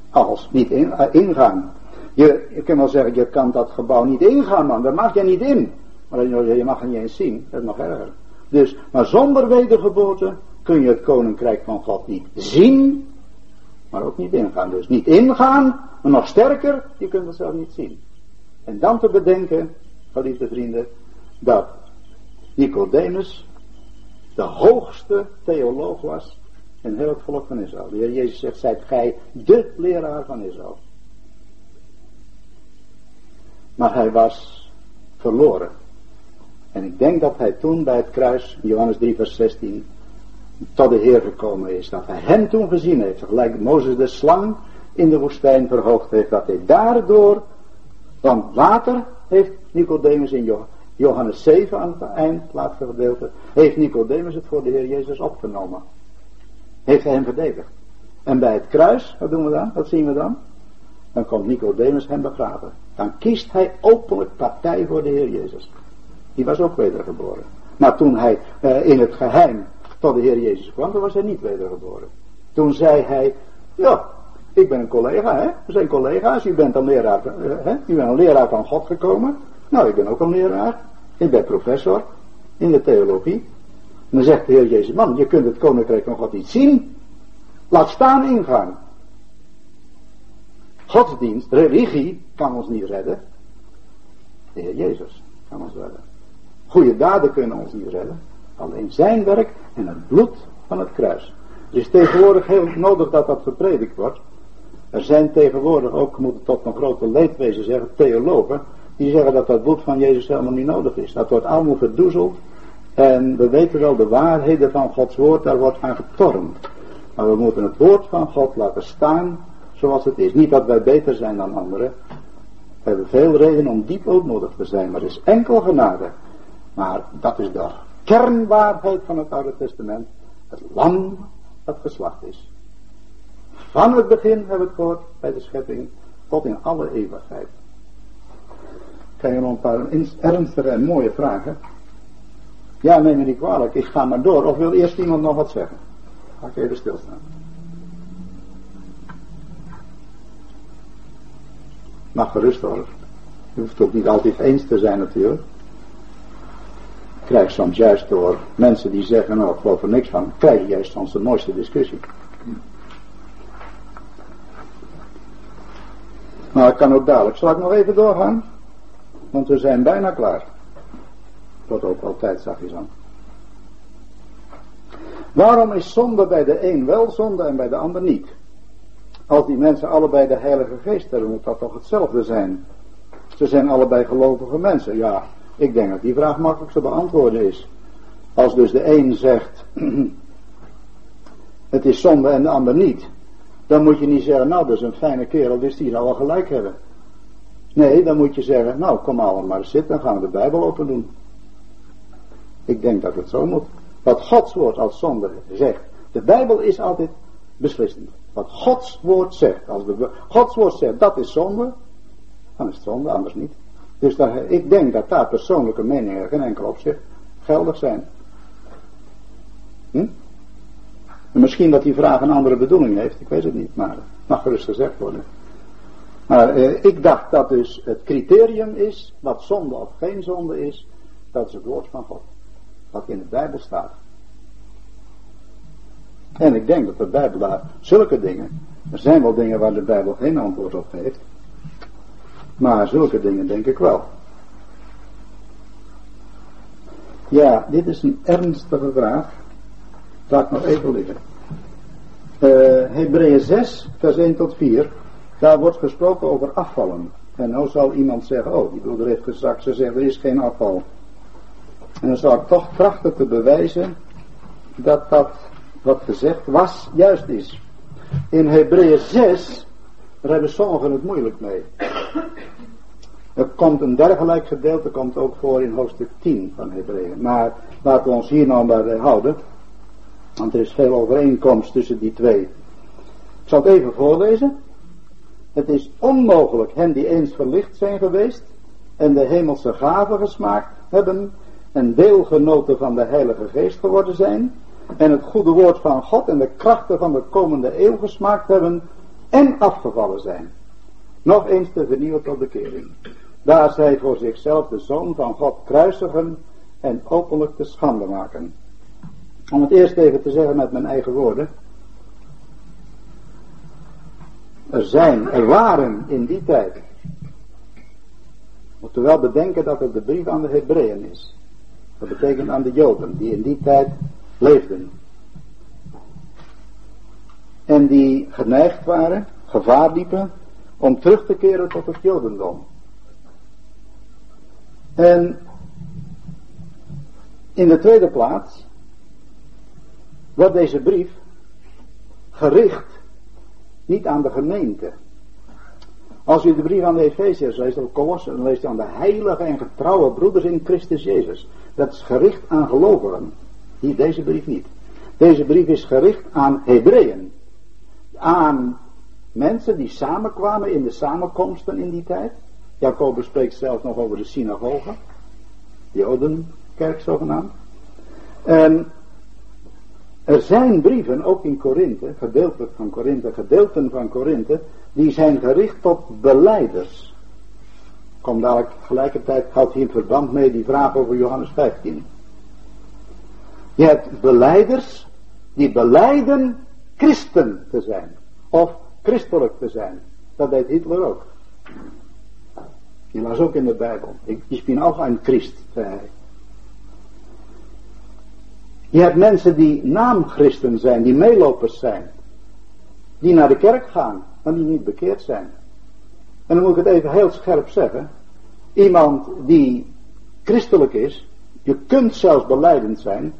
als niet uh, ingaan. Je, je kan wel zeggen, je kan dat gebouw niet ingaan man, daar mag je niet in. Maar je mag het niet eens zien, dat is nog erger. Dus, maar zonder wedergeboorte kun je het koninkrijk van God niet zien, maar ook niet ingaan. Dus niet ingaan, maar nog sterker, je kunt het zelf niet zien. En dan te bedenken, geliefde vrienden, dat Nicodemus de hoogste theoloog was in heel het volk van Israël. De Heer Jezus zegt, zijt gij de leraar van Israël. Maar hij was verloren. En ik denk dat hij toen bij het kruis, Johannes 3 vers 16, tot de Heer gekomen is. Dat hij hem toen gezien heeft. Gelijk Mozes de slang in de woestijn verhoogd heeft. Dat hij daardoor, want later heeft Nicodemus in Johannes 7 aan het eind, laatste gedeelte, heeft Nicodemus het voor de Heer Jezus opgenomen. Heeft hij hem verdedigd. En bij het kruis, wat doen we dan? Wat zien we dan? Dan komt Nicodemus hem begraven. Dan kiest hij openlijk partij voor de Heer Jezus. Die was ook wedergeboren. Maar toen hij uh, in het geheim tot de Heer Jezus kwam, dan was hij niet wedergeboren. Toen zei hij, ja, ik ben een collega, hè? We zijn collega's, u bent een leraar, uh, hè? U bent een leraar van God gekomen. Nou, ik ben ook een leraar. Ik ben professor in de theologie. En dan zegt de Heer Jezus, man, je kunt het koninkrijk van God niet zien. Laat staan ingaan. Godsdienst, religie kan ons niet redden. De Heer Jezus kan ons redden. Goede daden kunnen ons niet redden. Alleen zijn werk en het bloed van het kruis. Het is tegenwoordig heel nodig dat dat gepredikt wordt. Er zijn tegenwoordig ook, moet ik tot een grote leedwezen zeggen, theologen. Die zeggen dat dat bloed van Jezus helemaal niet nodig is. Dat wordt allemaal verdoezeld. En we weten wel de waarheden van Gods woord, daar wordt aan getornd. Maar we moeten het woord van God laten staan zoals het is. Niet dat wij beter zijn dan anderen. We hebben veel reden om diep ootmoedig te zijn, maar er is enkel genade. Maar dat is de kernwaarheid van het Oude Testament. Het lam dat geslacht is. Van het begin hebben we het gehoord bij de schepping tot in alle eeuwigheid. Je nog een paar ernstige en mooie vragen. Ja, neem me niet kwalijk, ik ga maar door. Of wil eerst iemand nog wat zeggen? Ga ik even stilstaan. Mag gerust hoor. Je hoeft ook niet altijd eens te zijn natuurlijk. Ik krijg soms juist door mensen die zeggen, nou ik geloof er niks van, krijg je juist soms de mooiste discussie. Maar ik kan ook dadelijk. Zal ik nog even doorgaan? Want we zijn bijna klaar. Tot ook altijd je zo. Waarom is zonde bij de een wel zonde en bij de ander niet? Als die mensen allebei de Heilige Geest hebben, moet dat toch hetzelfde zijn? Ze zijn allebei gelovige mensen. Ja, ik denk dat die vraag makkelijk te beantwoorden is. Als dus de een zegt, het is zonde en de ander niet, dan moet je niet zeggen, nou dat is een fijne kerel, dus die zal wel gelijk hebben. Nee, dan moet je zeggen, nou kom allemaal maar zitten, dan gaan we de Bijbel open doen. Ik denk dat het zo moet. Wat Gods woord als zonde zegt. De Bijbel is altijd beslissend. Wat Gods woord zegt. Als de, Gods woord zegt dat is zonde. Dan is het zonde, anders niet. Dus daar, ik denk dat daar persoonlijke meningen geen enkel opzicht geldig zijn. Hm? misschien dat die vraag een andere bedoeling heeft, ik weet het niet, maar mag gerust gezegd worden. Maar eh, ik dacht dat dus het criterium is, wat zonde of geen zonde is, dat is het woord van God. Wat in de Bijbel staat. En ik denk dat de Bijbel daar zulke dingen, er zijn wel dingen waar de Bijbel geen antwoord op geeft, maar zulke dingen denk ik wel. Ja, dit is een ernstige vraag. Laat nog even liggen. Uh, Hebreeën 6, vers 1 tot 4. Daar wordt gesproken over afvallen. En nou zal iemand zeggen, oh, die broeder heeft gezegd, ze zeggen, er is geen afval. En dan zal ik toch trachten te bewijzen dat dat wat gezegd was, juist is. In Hebreeën 6, daar hebben sommigen het moeilijk mee. Er komt een dergelijk gedeelte komt ook voor in hoofdstuk 10 van Hebreeën. Maar laten we ons hier nou bij houden. Want er is veel overeenkomst tussen die twee. Ik zal het even voorlezen. Het is onmogelijk hen die eens verlicht zijn geweest en de hemelse gaven gesmaakt hebben en deelgenoten van de Heilige Geest geworden zijn en het goede woord van God en de krachten van de komende eeuw gesmaakt hebben en afgevallen zijn. Nog eens te vernieuwen tot de kering. Daar zij voor zichzelf de Zoon van God kruisigen en openlijk te schande maken. Om het eerst even te zeggen met mijn eigen woorden. Er zijn, er waren in die tijd. Moeten we wel bedenken dat het de brief aan de Hebreeën is. Dat betekent aan de Joden die in die tijd leefden. En die geneigd waren, gevaar liepen, om terug te keren tot het Jodendom. En in de tweede plaats wordt deze brief gericht niet aan de gemeente. Als u de brief aan de Efeziërs leest, of Colossen, dan leest u aan de heilige en getrouwe broeders in Christus Jezus. Dat is gericht aan gelovigen. Hier deze brief niet. Deze brief is gericht aan Hebreeën. Aan mensen die samenkwamen in de samenkomsten in die tijd. Jacobus spreekt zelfs nog over de synagoge. Jodenkerk zogenaamd. En er zijn brieven, ook in Korinthe, gedeelten van Korinthe, gedeelten van Korinthe, die zijn gericht tot beleiders. Kom dadelijk tegelijkertijd, houdt hier verband mee die vraag over Johannes 15. Je hebt beleiders die beleiden christen te zijn. Of christelijk te zijn. Dat deed Hitler ook. Die las ook in de Bijbel. Ik ben ook een christ, zei hij. Je hebt mensen die naamchristen zijn, die meelopers zijn. Die naar de kerk gaan, maar die niet bekeerd zijn. En dan moet ik het even heel scherp zeggen. Iemand die christelijk is, je kunt zelfs beleidend zijn.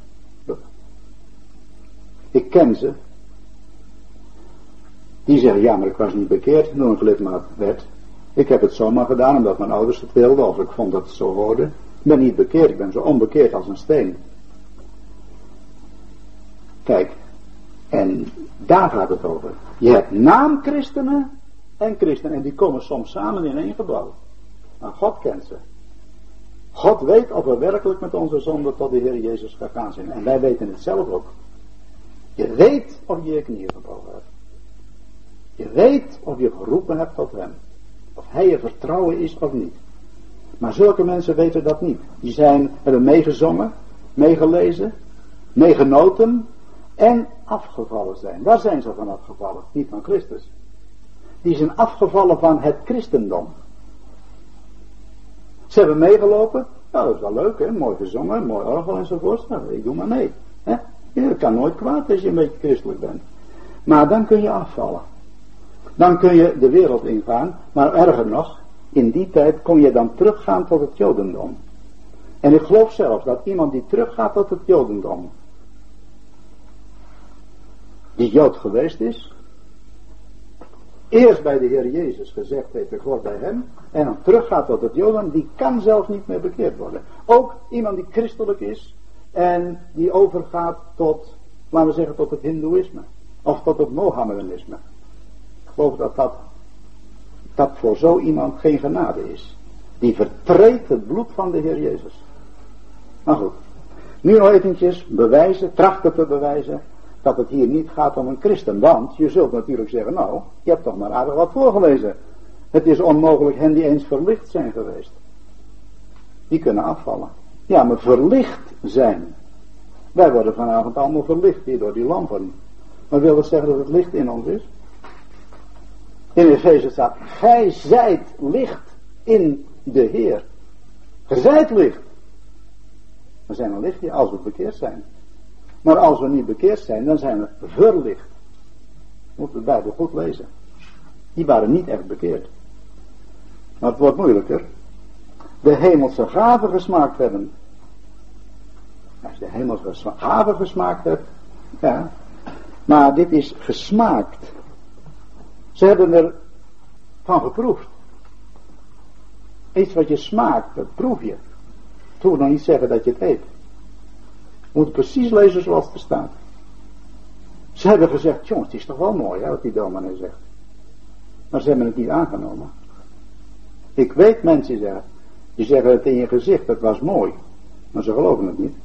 Ik ken ze. Die zeggen, ja, maar ik was niet bekeerd toen ik lidmaat werd. Ik heb het zomaar gedaan omdat mijn ouders het wilden, of ik vond dat het zo hoorde. Ik ben niet bekeerd, ik ben zo onbekeerd als een steen. Kijk, en daar gaat het over. Je hebt naamchristenen en christenen. En die komen soms samen in één gebouw. Maar God kent ze. God weet of we werkelijk met onze zonde tot de Heer Jezus gegaan zijn. En wij weten het zelf ook. Je weet of je je knieën gebogen hebt. Je weet of je geroepen hebt tot hem. Of hij je vertrouwen is of niet. Maar zulke mensen weten dat niet. Die zijn, hebben meegezongen, meegelezen, meegenoten, en afgevallen zijn. Waar zijn ze van afgevallen? Niet van Christus. Die zijn afgevallen van het christendom. Ze hebben meegelopen. Nou, dat is wel leuk, hè? Mooi gezongen, mooi orgel enzovoort. Nou, ik doe maar mee. Hè? Kan nooit kwaad als je een beetje christelijk bent. Maar dan kun je afvallen. Dan kun je de wereld ingaan. Maar erger nog, in die tijd kon je dan teruggaan tot het jodendom. En ik geloof zelf dat iemand die teruggaat tot het jodendom, die Jood geweest is, eerst bij de Heer Jezus gezegd heeft, ik hoor bij hem, en dan teruggaat tot het Joden, die kan zelfs niet meer bekeerd worden. Ook iemand die christelijk is en die overgaat tot, laten we zeggen, tot het Hindoeïsme, of tot het Mohammedanisme. Ik geloof dat dat, dat voor zo iemand geen genade is. Die vertreedt het bloed van de Heer Jezus. Maar goed, nu nog eventjes bewijzen, trachten te bewijzen dat het hier niet gaat om een christen. Want je zult natuurlijk zeggen, nou, je hebt toch maar aardig wat voorgelezen. Het is onmogelijk hen die eens verlicht zijn geweest. Die kunnen afvallen. Ja, maar verlicht zijn. Wij worden vanavond allemaal verlicht hier door die lampen. Maar wil dat zeggen dat het licht in ons is? In Efeze staat, gij zijt licht in de Heer. Gij zijt licht. We zijn een lichtje als we bekeerd zijn. Maar als we niet bekeerd zijn, dan zijn we verlicht. Moet de Bijbel goed lezen. Die waren niet echt bekeerd. Maar het wordt moeilijker. De hemelse gaven gesmaakt hebben. Als de hemelse gaven gesmaakt hebt. Ja. Maar dit is gesmaakt. Ze hebben er van geproefd. Iets wat je smaakt, dat proef je. Het nog niet zeggen dat je het eet moet precies lezen zoals het staat. Ze hebben gezegd, jongens, het is toch wel mooi hè, wat die dominee zegt. Maar ze hebben het niet aangenomen. Ik weet mensen zeggen, die zeggen het in je gezicht, dat was mooi. Maar ze geloven het niet.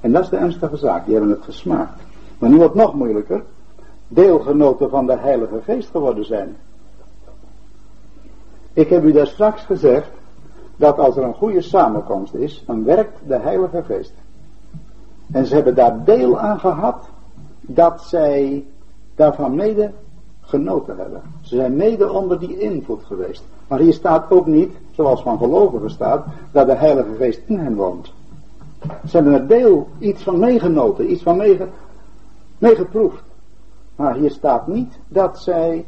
En dat is de ernstige zaak, die hebben het gesmaakt. Maar nu wordt nog moeilijker. Deelgenoten van de Heilige Geest geworden zijn. Ik heb u daar straks gezegd dat als er een goede samenkomst is, dan werkt de Heilige Geest. En ze hebben daar deel aan gehad dat zij daarvan mede genoten hebben. Ze zijn mede onder die invloed geweest. Maar hier staat ook niet, zoals van gelovigen staat, dat de Heilige Geest in hen woont. Ze hebben er deel iets van meegenoten, iets van meege, meegeproefd. Maar hier staat niet dat zij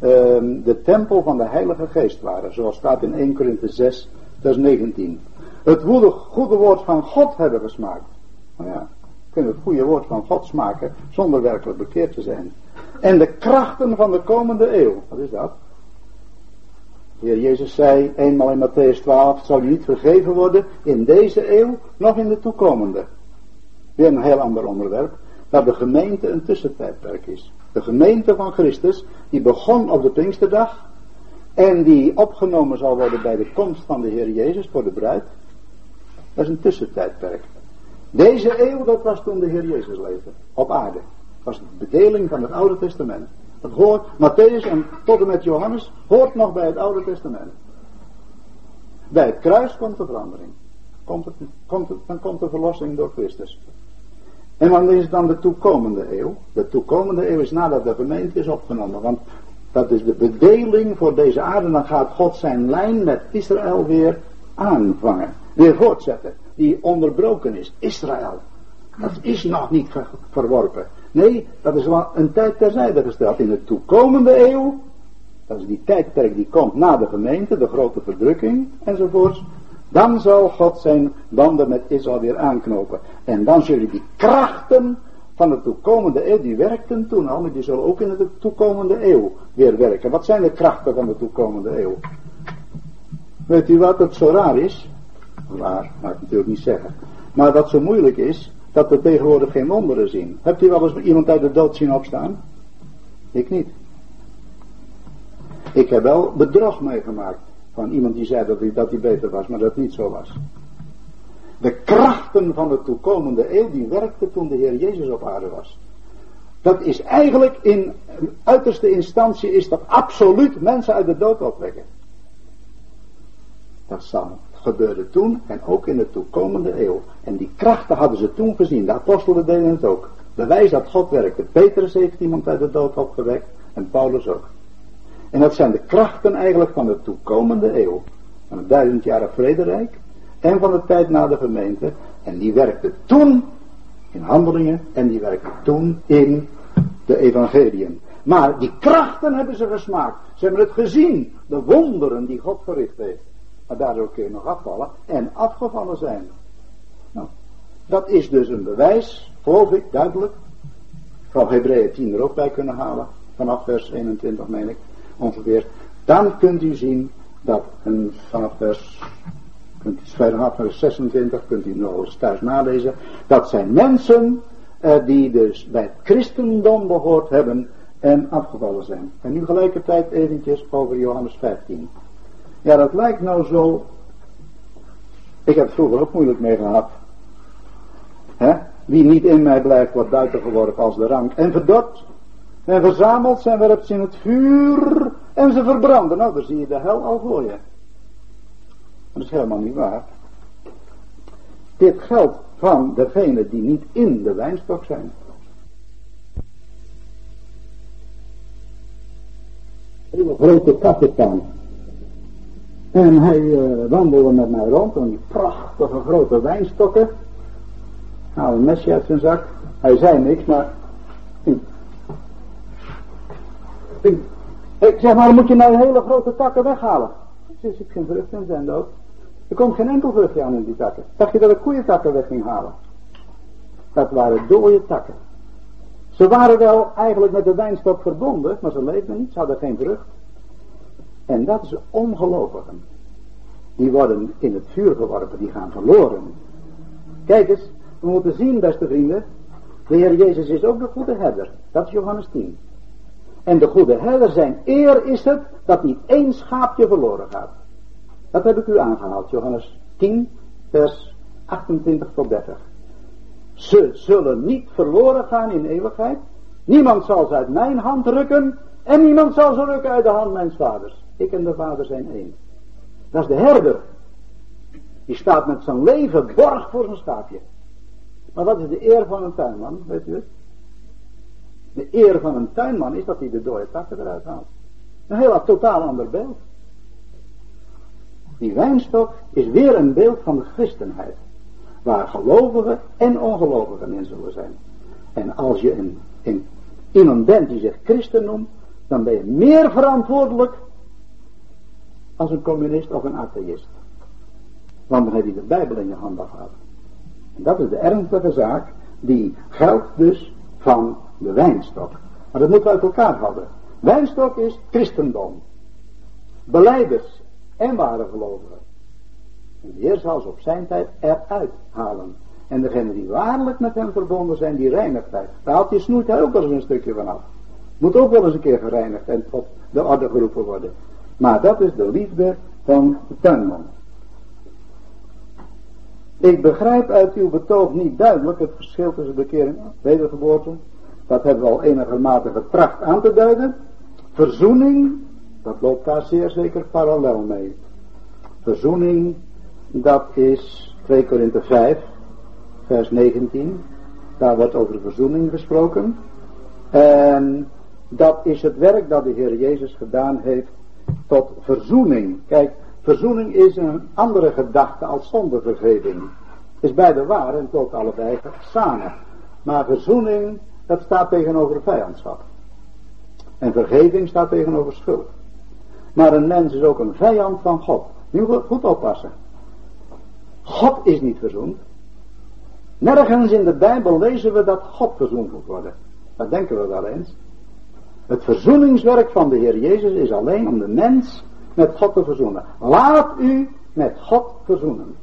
um, de tempel van de Heilige Geest waren, zoals staat in 1 Korinthe 6, vers 19. Het goede woord van God hebben gesmaakt. Nou ja, kunnen het goede woord van God smaken zonder werkelijk bekeerd te zijn. En de krachten van de komende eeuw, wat is dat? De Heer Jezus zei eenmaal in Matthäus 12, zou niet vergeven worden in deze eeuw, nog in de toekomende. Weer een heel ander onderwerp, dat de gemeente een tussentijdperk is. De gemeente van Christus, die begon op de Pinksterdag en die opgenomen zal worden bij de komst van de Heer Jezus voor de bruid. Dat is een tussentijdperk. Deze eeuw, dat was toen de Heer Jezus leefde, op aarde. Dat was de bedeling van het Oude Testament. Dat hoort, Matthäus en tot en met Johannes, hoort nog bij het Oude Testament. Bij het kruis komt de verandering. Komt het, dan komt de verlossing door Christus. En wanneer is dan de toekomende eeuw? De toekomende eeuw is nadat de gemeente is opgenomen. Want dat is de bedeling voor deze aarde. Dan gaat God zijn lijn met Israël weer aanvangen. Weer voortzetten. Die onderbroken is. Israël. Dat is nog niet verworpen. Nee, dat is wel een tijd terzijde gesteld. In de toekomende eeuw. Dat is die tijdperk die komt na de gemeente. De grote verdrukking enzovoorts. Dan zal God zijn banden met Israël weer aanknopen. En dan zullen die krachten van de toekomende eeuw, die werkten toen al, maar die zullen ook in de toekomende eeuw weer werken. Wat zijn de krachten van de toekomende eeuw? Weet u wat het zo raar is? Waar, mag ik natuurlijk niet zeggen. Maar wat zo moeilijk is, dat we tegenwoordig geen wonderen zien. Hebt u wel eens iemand uit de dood zien opstaan? Ik niet. Ik heb wel bedrog meegemaakt van iemand die zei dat hij, dat hij beter was, maar dat niet zo was. De krachten van de toekomende eeuw, die werkten toen de Heer Jezus op aarde was. Dat is eigenlijk in uiterste instantie is dat absoluut mensen uit de dood opwekken. Dat zal gebeurde toen en ook in de toekomende eeuw. En die krachten hadden ze toen gezien. De apostelen deden het ook. Bewijs dat God werkte. Petrus heeft iemand uit de dood opgewekt en Paulus ook. En dat zijn de krachten eigenlijk van de toekomende eeuw. Van het duizendjarig vrederijk en van de tijd na de gemeente. En die werkte toen in handelingen en die werkte toen in de evangeliën. Maar die krachten hebben ze gesmaakt. Ze hebben het gezien. De wonderen die God verricht heeft. Maar daardoor kun je nog afvallen en afgevallen zijn. Nou, dat is dus een bewijs, geloof ik, duidelijk. Van Hebreeën 10 er ook bij kunnen halen. Vanaf vers 21 meen ik ongeveer. Dan kunt u zien dat een, vanaf vers, kunt u, vanaf vers 26 kunt u nog eens thuis nalezen. Dat zijn mensen eh, die dus bij het christendom behoord hebben en afgevallen zijn. En nu gelijkertijd eventjes over Johannes 15. Ja, dat lijkt nou zo. Ik heb het vroeger ook moeilijk mee gehad. He? Wie niet in mij blijft, wordt buiten geworpen als de rank. En verdord. En verzameld zijn werpt ze in het vuur. En ze verbranden. Nou, dan zie je de hel al voor je. Dat is helemaal niet waar. Dit geldt van degenen die niet in de wijnstok zijn. Een grote kapitein en hij uh, wandelde met mij rond, en die prachtige grote wijnstokken. Haalde een mesje uit zijn zak. Hij zei niks, maar... Ik zeg maar, dan moet je nou hele grote takken weghalen. Dus ik geen vrucht in zijn dood. Er komt geen enkel vruchtje aan in die takken. Dacht je dat ik goede takken weg ging halen? Dat waren dode takken. Ze waren wel eigenlijk met de wijnstok verbonden, maar ze leefden niet, ze hadden geen vrucht. En dat is ongelovigen. Die worden in het vuur geworpen, die gaan verloren. Kijk eens, we moeten zien, beste vrienden, de Heer Jezus is ook de goede herder. Dat is Johannes 10. En de goede herder zijn eer is het dat niet één schaapje verloren gaat. Dat heb ik u aangehaald, Johannes 10, vers 28 tot 30. Ze zullen niet verloren gaan in eeuwigheid. Niemand zal ze uit mijn hand rukken. En niemand zal ze rukken uit de hand mijn vaders. Ik en de Vader zijn één. Dat is de herder. Die staat met zijn leven borg voor zijn schaapje. Maar wat is de eer van een tuinman, weet u? De eer van een tuinman is dat hij de dode takken eruit haalt. Een heel totaal ander beeld. Die wijnstok is weer een beeld van de christenheid. Waar gelovigen en ongelovigen in zullen zijn. En als je een, een, iemand bent die zich christen noemt, dan ben je meer verantwoordelijk als een communist of een atheïst. Want dan heb je de Bijbel in je handen gehad. En dat is de ernstige zaak Die geldt dus van de wijnstok. Maar dat moeten we uit elkaar houden. Wijnstok is christendom. Beleiders en ware gelovigen. En de Heer zal ze op zijn tijd eruit halen. En degenen die waarlijk met hem verbonden zijn, die reinigt hij. Daar haalt je snoeit hij ook wel eens een stukje van af. Moet ook wel eens een keer gereinigd en tot de orde geroepen worden. Maar dat is de liefde van de tuinman. Ik begrijp uit uw betoog niet duidelijk het verschil tussen bekering en wedergeboorte. Dat hebben we al enigermate getracht aan te duiden. Verzoening, dat loopt daar zeer zeker parallel mee. Verzoening, dat is 2 Korinthe 5, vers 19. Daar wordt over verzoening gesproken. En dat is het werk dat de Heer Jezus gedaan heeft tot verzoening. Kijk, verzoening is een andere gedachte als zondevergeving. Is beide waar en tot allebei samen. Maar verzoening, dat staat tegenover vijandschap. En vergeving staat tegenover schuld. Maar een mens is ook een vijand van God. Nu goed oppassen. God is niet verzoend. Nergens in de Bijbel lezen we dat God verzoend moet worden. Dat denken we wel eens. Het verzoeningswerk van de Heer Jezus is alleen om de mens met God te verzoenen. Laat u met God verzoenen.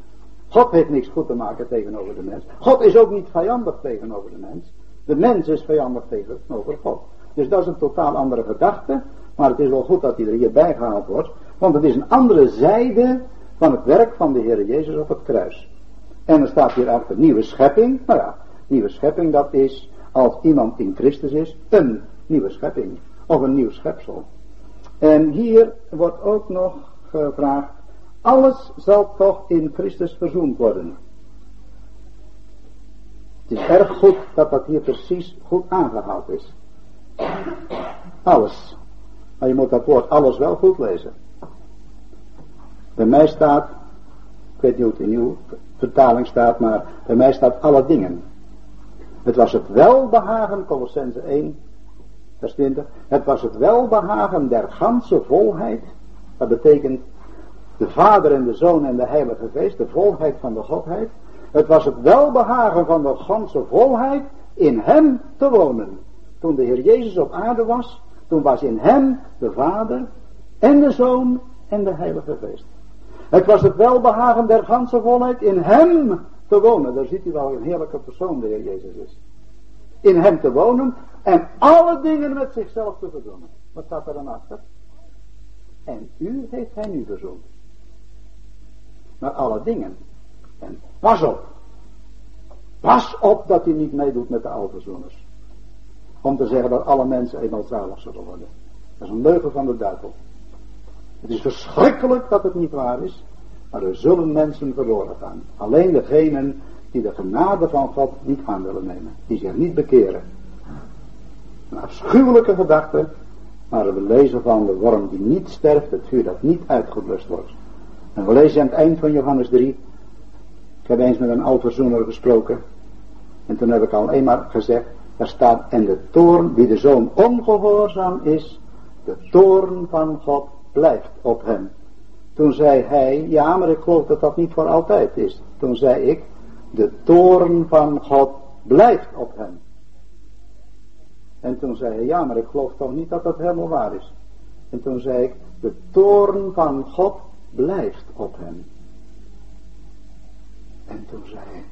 God heeft niks goed te maken tegenover de mens. God is ook niet vijandig tegenover de mens. De mens is vijandig tegenover God. Dus dat is een totaal andere gedachte. Maar het is wel goed dat die er hierbij gehaald wordt. Want het is een andere zijde van het werk van de Heer Jezus op het kruis. En er staat hier achter nieuwe schepping. Nou ja, nieuwe schepping dat is als iemand in Christus is, een nieuwe schepping. Of een nieuw schepsel. En hier wordt ook nog gevraagd, alles zal toch in Christus verzoend worden. Het is erg goed dat dat hier precies goed aangehaald is. Alles. Maar je moet dat woord alles wel goed lezen. Bij mij staat, ik weet niet hoe het in uw vertaling staat, maar bij mij staat alle dingen. Het was het welbehagen, Colossense 1, vers 20. Het was het welbehagen der ganse volheid. Dat betekent de Vader en de Zoon en de Heilige Geest, de volheid van de Godheid. Het was het welbehagen van de ganse volheid in hem te wonen. Toen de Heer Jezus op aarde was, toen was in hem de Vader en de Zoon en de Heilige Geest. Het was het welbehagen der ganse volheid in hem te wonen. Daar ziet u wel een heerlijke persoon de Heer Jezus is. In hem te wonen en alle dingen met zichzelf te verzoenen. Wat staat er dan achter? En u heeft hij nu verzoend. Maar alle dingen. En pas op. Pas op dat u niet meedoet met de alverzoeners. Om te zeggen dat alle mensen eenmaal zalig zullen worden. Dat is een leugen van de duivel. Het is verschrikkelijk dat het niet waar is. Maar er zullen mensen verloren gaan. Alleen degenen die de genade van God niet aan willen nemen. Die zich niet bekeren. Een afschuwelijke gedachte. Maar we lezen van de worm die niet sterft. Het vuur dat niet uitgeblust wordt. En we lezen aan het eind van Johannes 3. Ik heb eens met een alverzoener gesproken. En toen heb ik al eenmaal gezegd. Daar staat. En de toorn die de zoon ongehoorzaam is. De toorn van God blijft op hem. Toen zei hij, ja maar ik geloof dat dat niet voor altijd is. Toen zei ik, de toorn van God blijft op hem. En toen zei hij, ja maar ik geloof toch niet dat dat helemaal waar is. En toen zei ik, de toorn van God blijft op hem. En toen zei hij,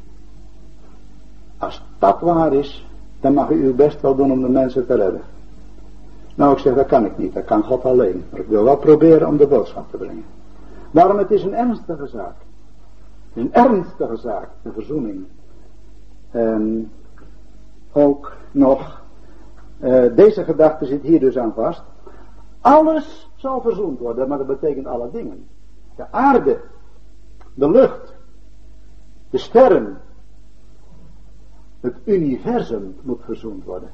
als dat waar is, dan mag u uw best wel doen om de mensen te redden. Nou, ik zeg, dat kan ik niet, dat kan God alleen. Maar ik wil wel proberen om de boodschap te brengen. Waarom? Het is een ernstige zaak. Een ernstige zaak, de verzoening. En ook nog, uh, deze gedachte zit hier dus aan vast. Alles zal verzoend worden, maar dat betekent alle dingen. De aarde, de lucht, de sterren, het universum moet verzoend worden.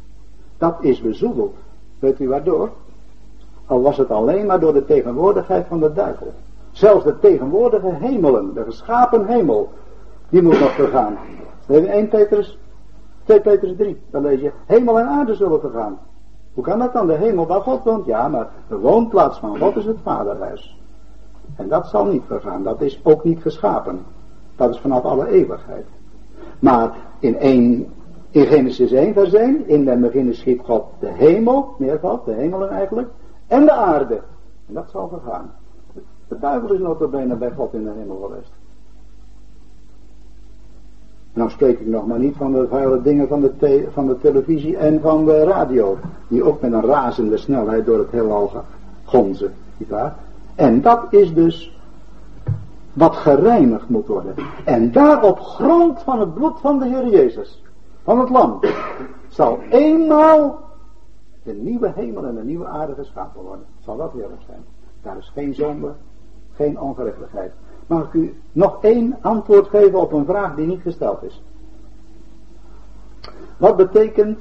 Dat is bezoedeld. Weet u waardoor? Al was het alleen maar door de tegenwoordigheid van de duivel. Zelfs de tegenwoordige hemelen, de geschapen hemel, die moet nog vergaan. In 1 Petrus, 2 Petrus 3, dan lees je, hemel en aarde zullen vergaan. Hoe kan dat dan? De hemel waar God woont? Ja, maar de woonplaats van God is het vaderhuis. En dat zal niet vergaan, dat is ook niet geschapen. Dat is vanaf alle eeuwigheid. Maar in 1 In Genesis 1 vers 1, in den begin schiep God de hemel, meervoud, de hemelen eigenlijk, en de aarde. En dat zal vergaan. De duivel is notabene bij God in de hemel geweest. Dan spreek ik nog maar niet van de vuile dingen van de, van de televisie en van de radio. Die ook met een razende snelheid door het heelal gonzen. Nietwaar? En dat is dus wat gereinigd moet worden. En daar op grond van het bloed van de Heer Jezus, van het lam, zal eenmaal de nieuwe hemel en de nieuwe aarde geschapen worden. Zal dat heerlijk zijn. Daar is geen zonde, geen ongerechtigheid. Mag ik u nog één antwoord geven op een vraag die niet gesteld is? Wat betekent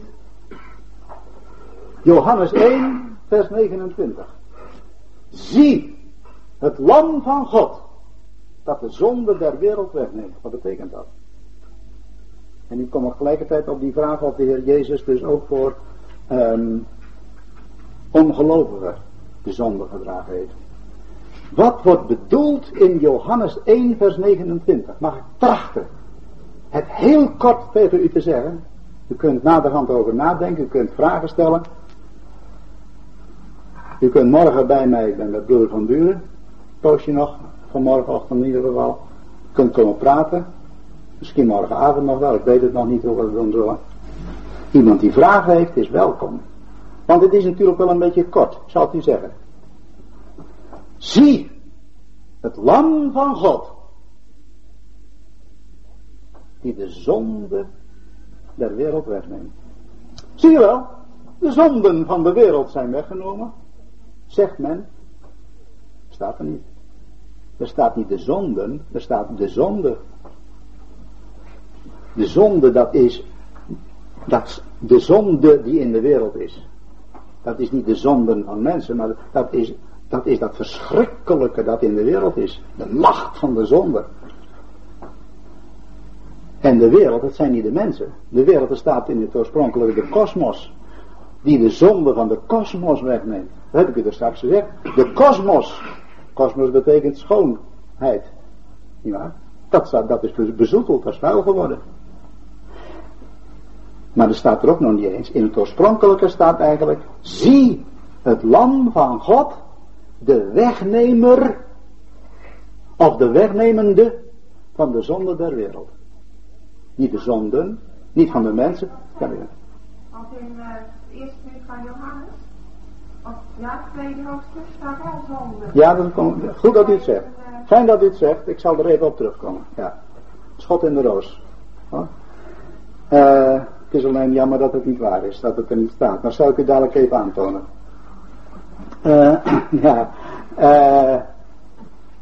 Johannes 1, vers 29? Zie het lam van God dat de zonde der wereld wegneemt. Wat betekent dat? En nu kom ik gelijkertijd op die vraag of de Heer Jezus dus ook voor um, ongelovigen de zonde gedragen heeft. Wat wordt bedoeld in Johannes 1 vers 29? Mag ik trachten het heel kort tegen u te zeggen. U kunt naderhand over nadenken, u kunt vragen stellen. U kunt morgen bij mij, ik ben met broeder van Buren, poosje nog, vanmorgenochtend in ieder geval. U kunt komen praten. Misschien morgenavond nog wel, ik weet het nog niet hoe we het doen zullen. Iemand die vragen heeft, is welkom. Want het is natuurlijk wel een beetje kort, zal u zeggen. Zie, het lam van God, die de zonde der wereld wegneemt. Zie je wel, de zonden van de wereld zijn weggenomen, zegt men. Staat er niet. Er staat niet de zonden, er staat de zonde. De zonde, dat is, dat de zonde die in de wereld is. Dat is niet de zonden van mensen, maar dat is dat is dat verschrikkelijke dat in de wereld is. De macht van de zonde. En de wereld, dat zijn niet de mensen. De wereld bestaat in het oorspronkelijke de kosmos. Die de zonde van de kosmos wegneemt. Dat heb ik u er straks gezegd. De kosmos. Kosmos betekent schoonheid. Ja, dat, staat, dat is bezoeteld, dat is vuil geworden. Maar er staat er ook nog niet eens. In het oorspronkelijke staat eigenlijk. Zie het lam van God de wegnemer of de wegnemende van de zonde der wereld. Niet de zonden, niet van de mensen. Ja, Als in uh, het eerste brief van Johannes, of ja, tweede hoofdstuk, staat al zonde. Ja, dat komt, goed dat u het zegt. Fijn dat u het zegt, ik zal er even op terugkomen. Ja. Schot in de roos. Uh, het is alleen jammer dat het niet waar is, dat het er niet staat. Maar zal ik u dadelijk even aantonen. Uh, ja, uh,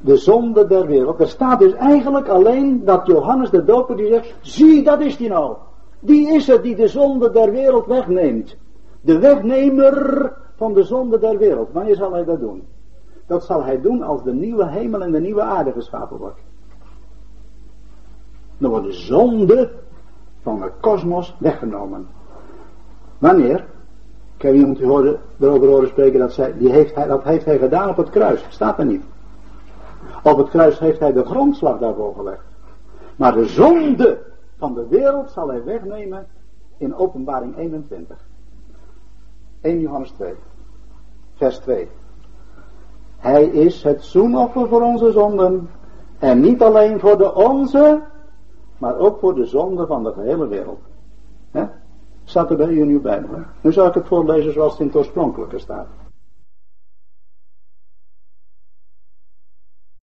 de zonde der wereld. Er staat dus eigenlijk alleen dat Johannes de Doper die zegt, zie dat is die nou. Die is het die de zonde der wereld wegneemt. De wegnemer van de zonde der wereld. Wanneer zal hij dat doen? Dat zal hij doen als de nieuwe hemel en de nieuwe aarde geschapen wordt. Dan wordt de zonde van de kosmos weggenomen. Wanneer? Ik heb iemand hoorde, erover horen spreken dat, zij, die heeft hij, dat heeft hij gedaan op het kruis. Staat er niet. Op het kruis heeft hij de grondslag daarvoor gelegd. Maar de zonde van de wereld zal hij wegnemen in openbaring 21. 1 Johannes 2. Vers 2. Hij is het zoenoffer voor onze zonden. En niet alleen voor de onze, maar ook voor de zonde van de gehele wereld. He? Staat er bij u in uw Bijbel. Nu zal ik het voorlezen zoals het in het oorspronkelijke staat.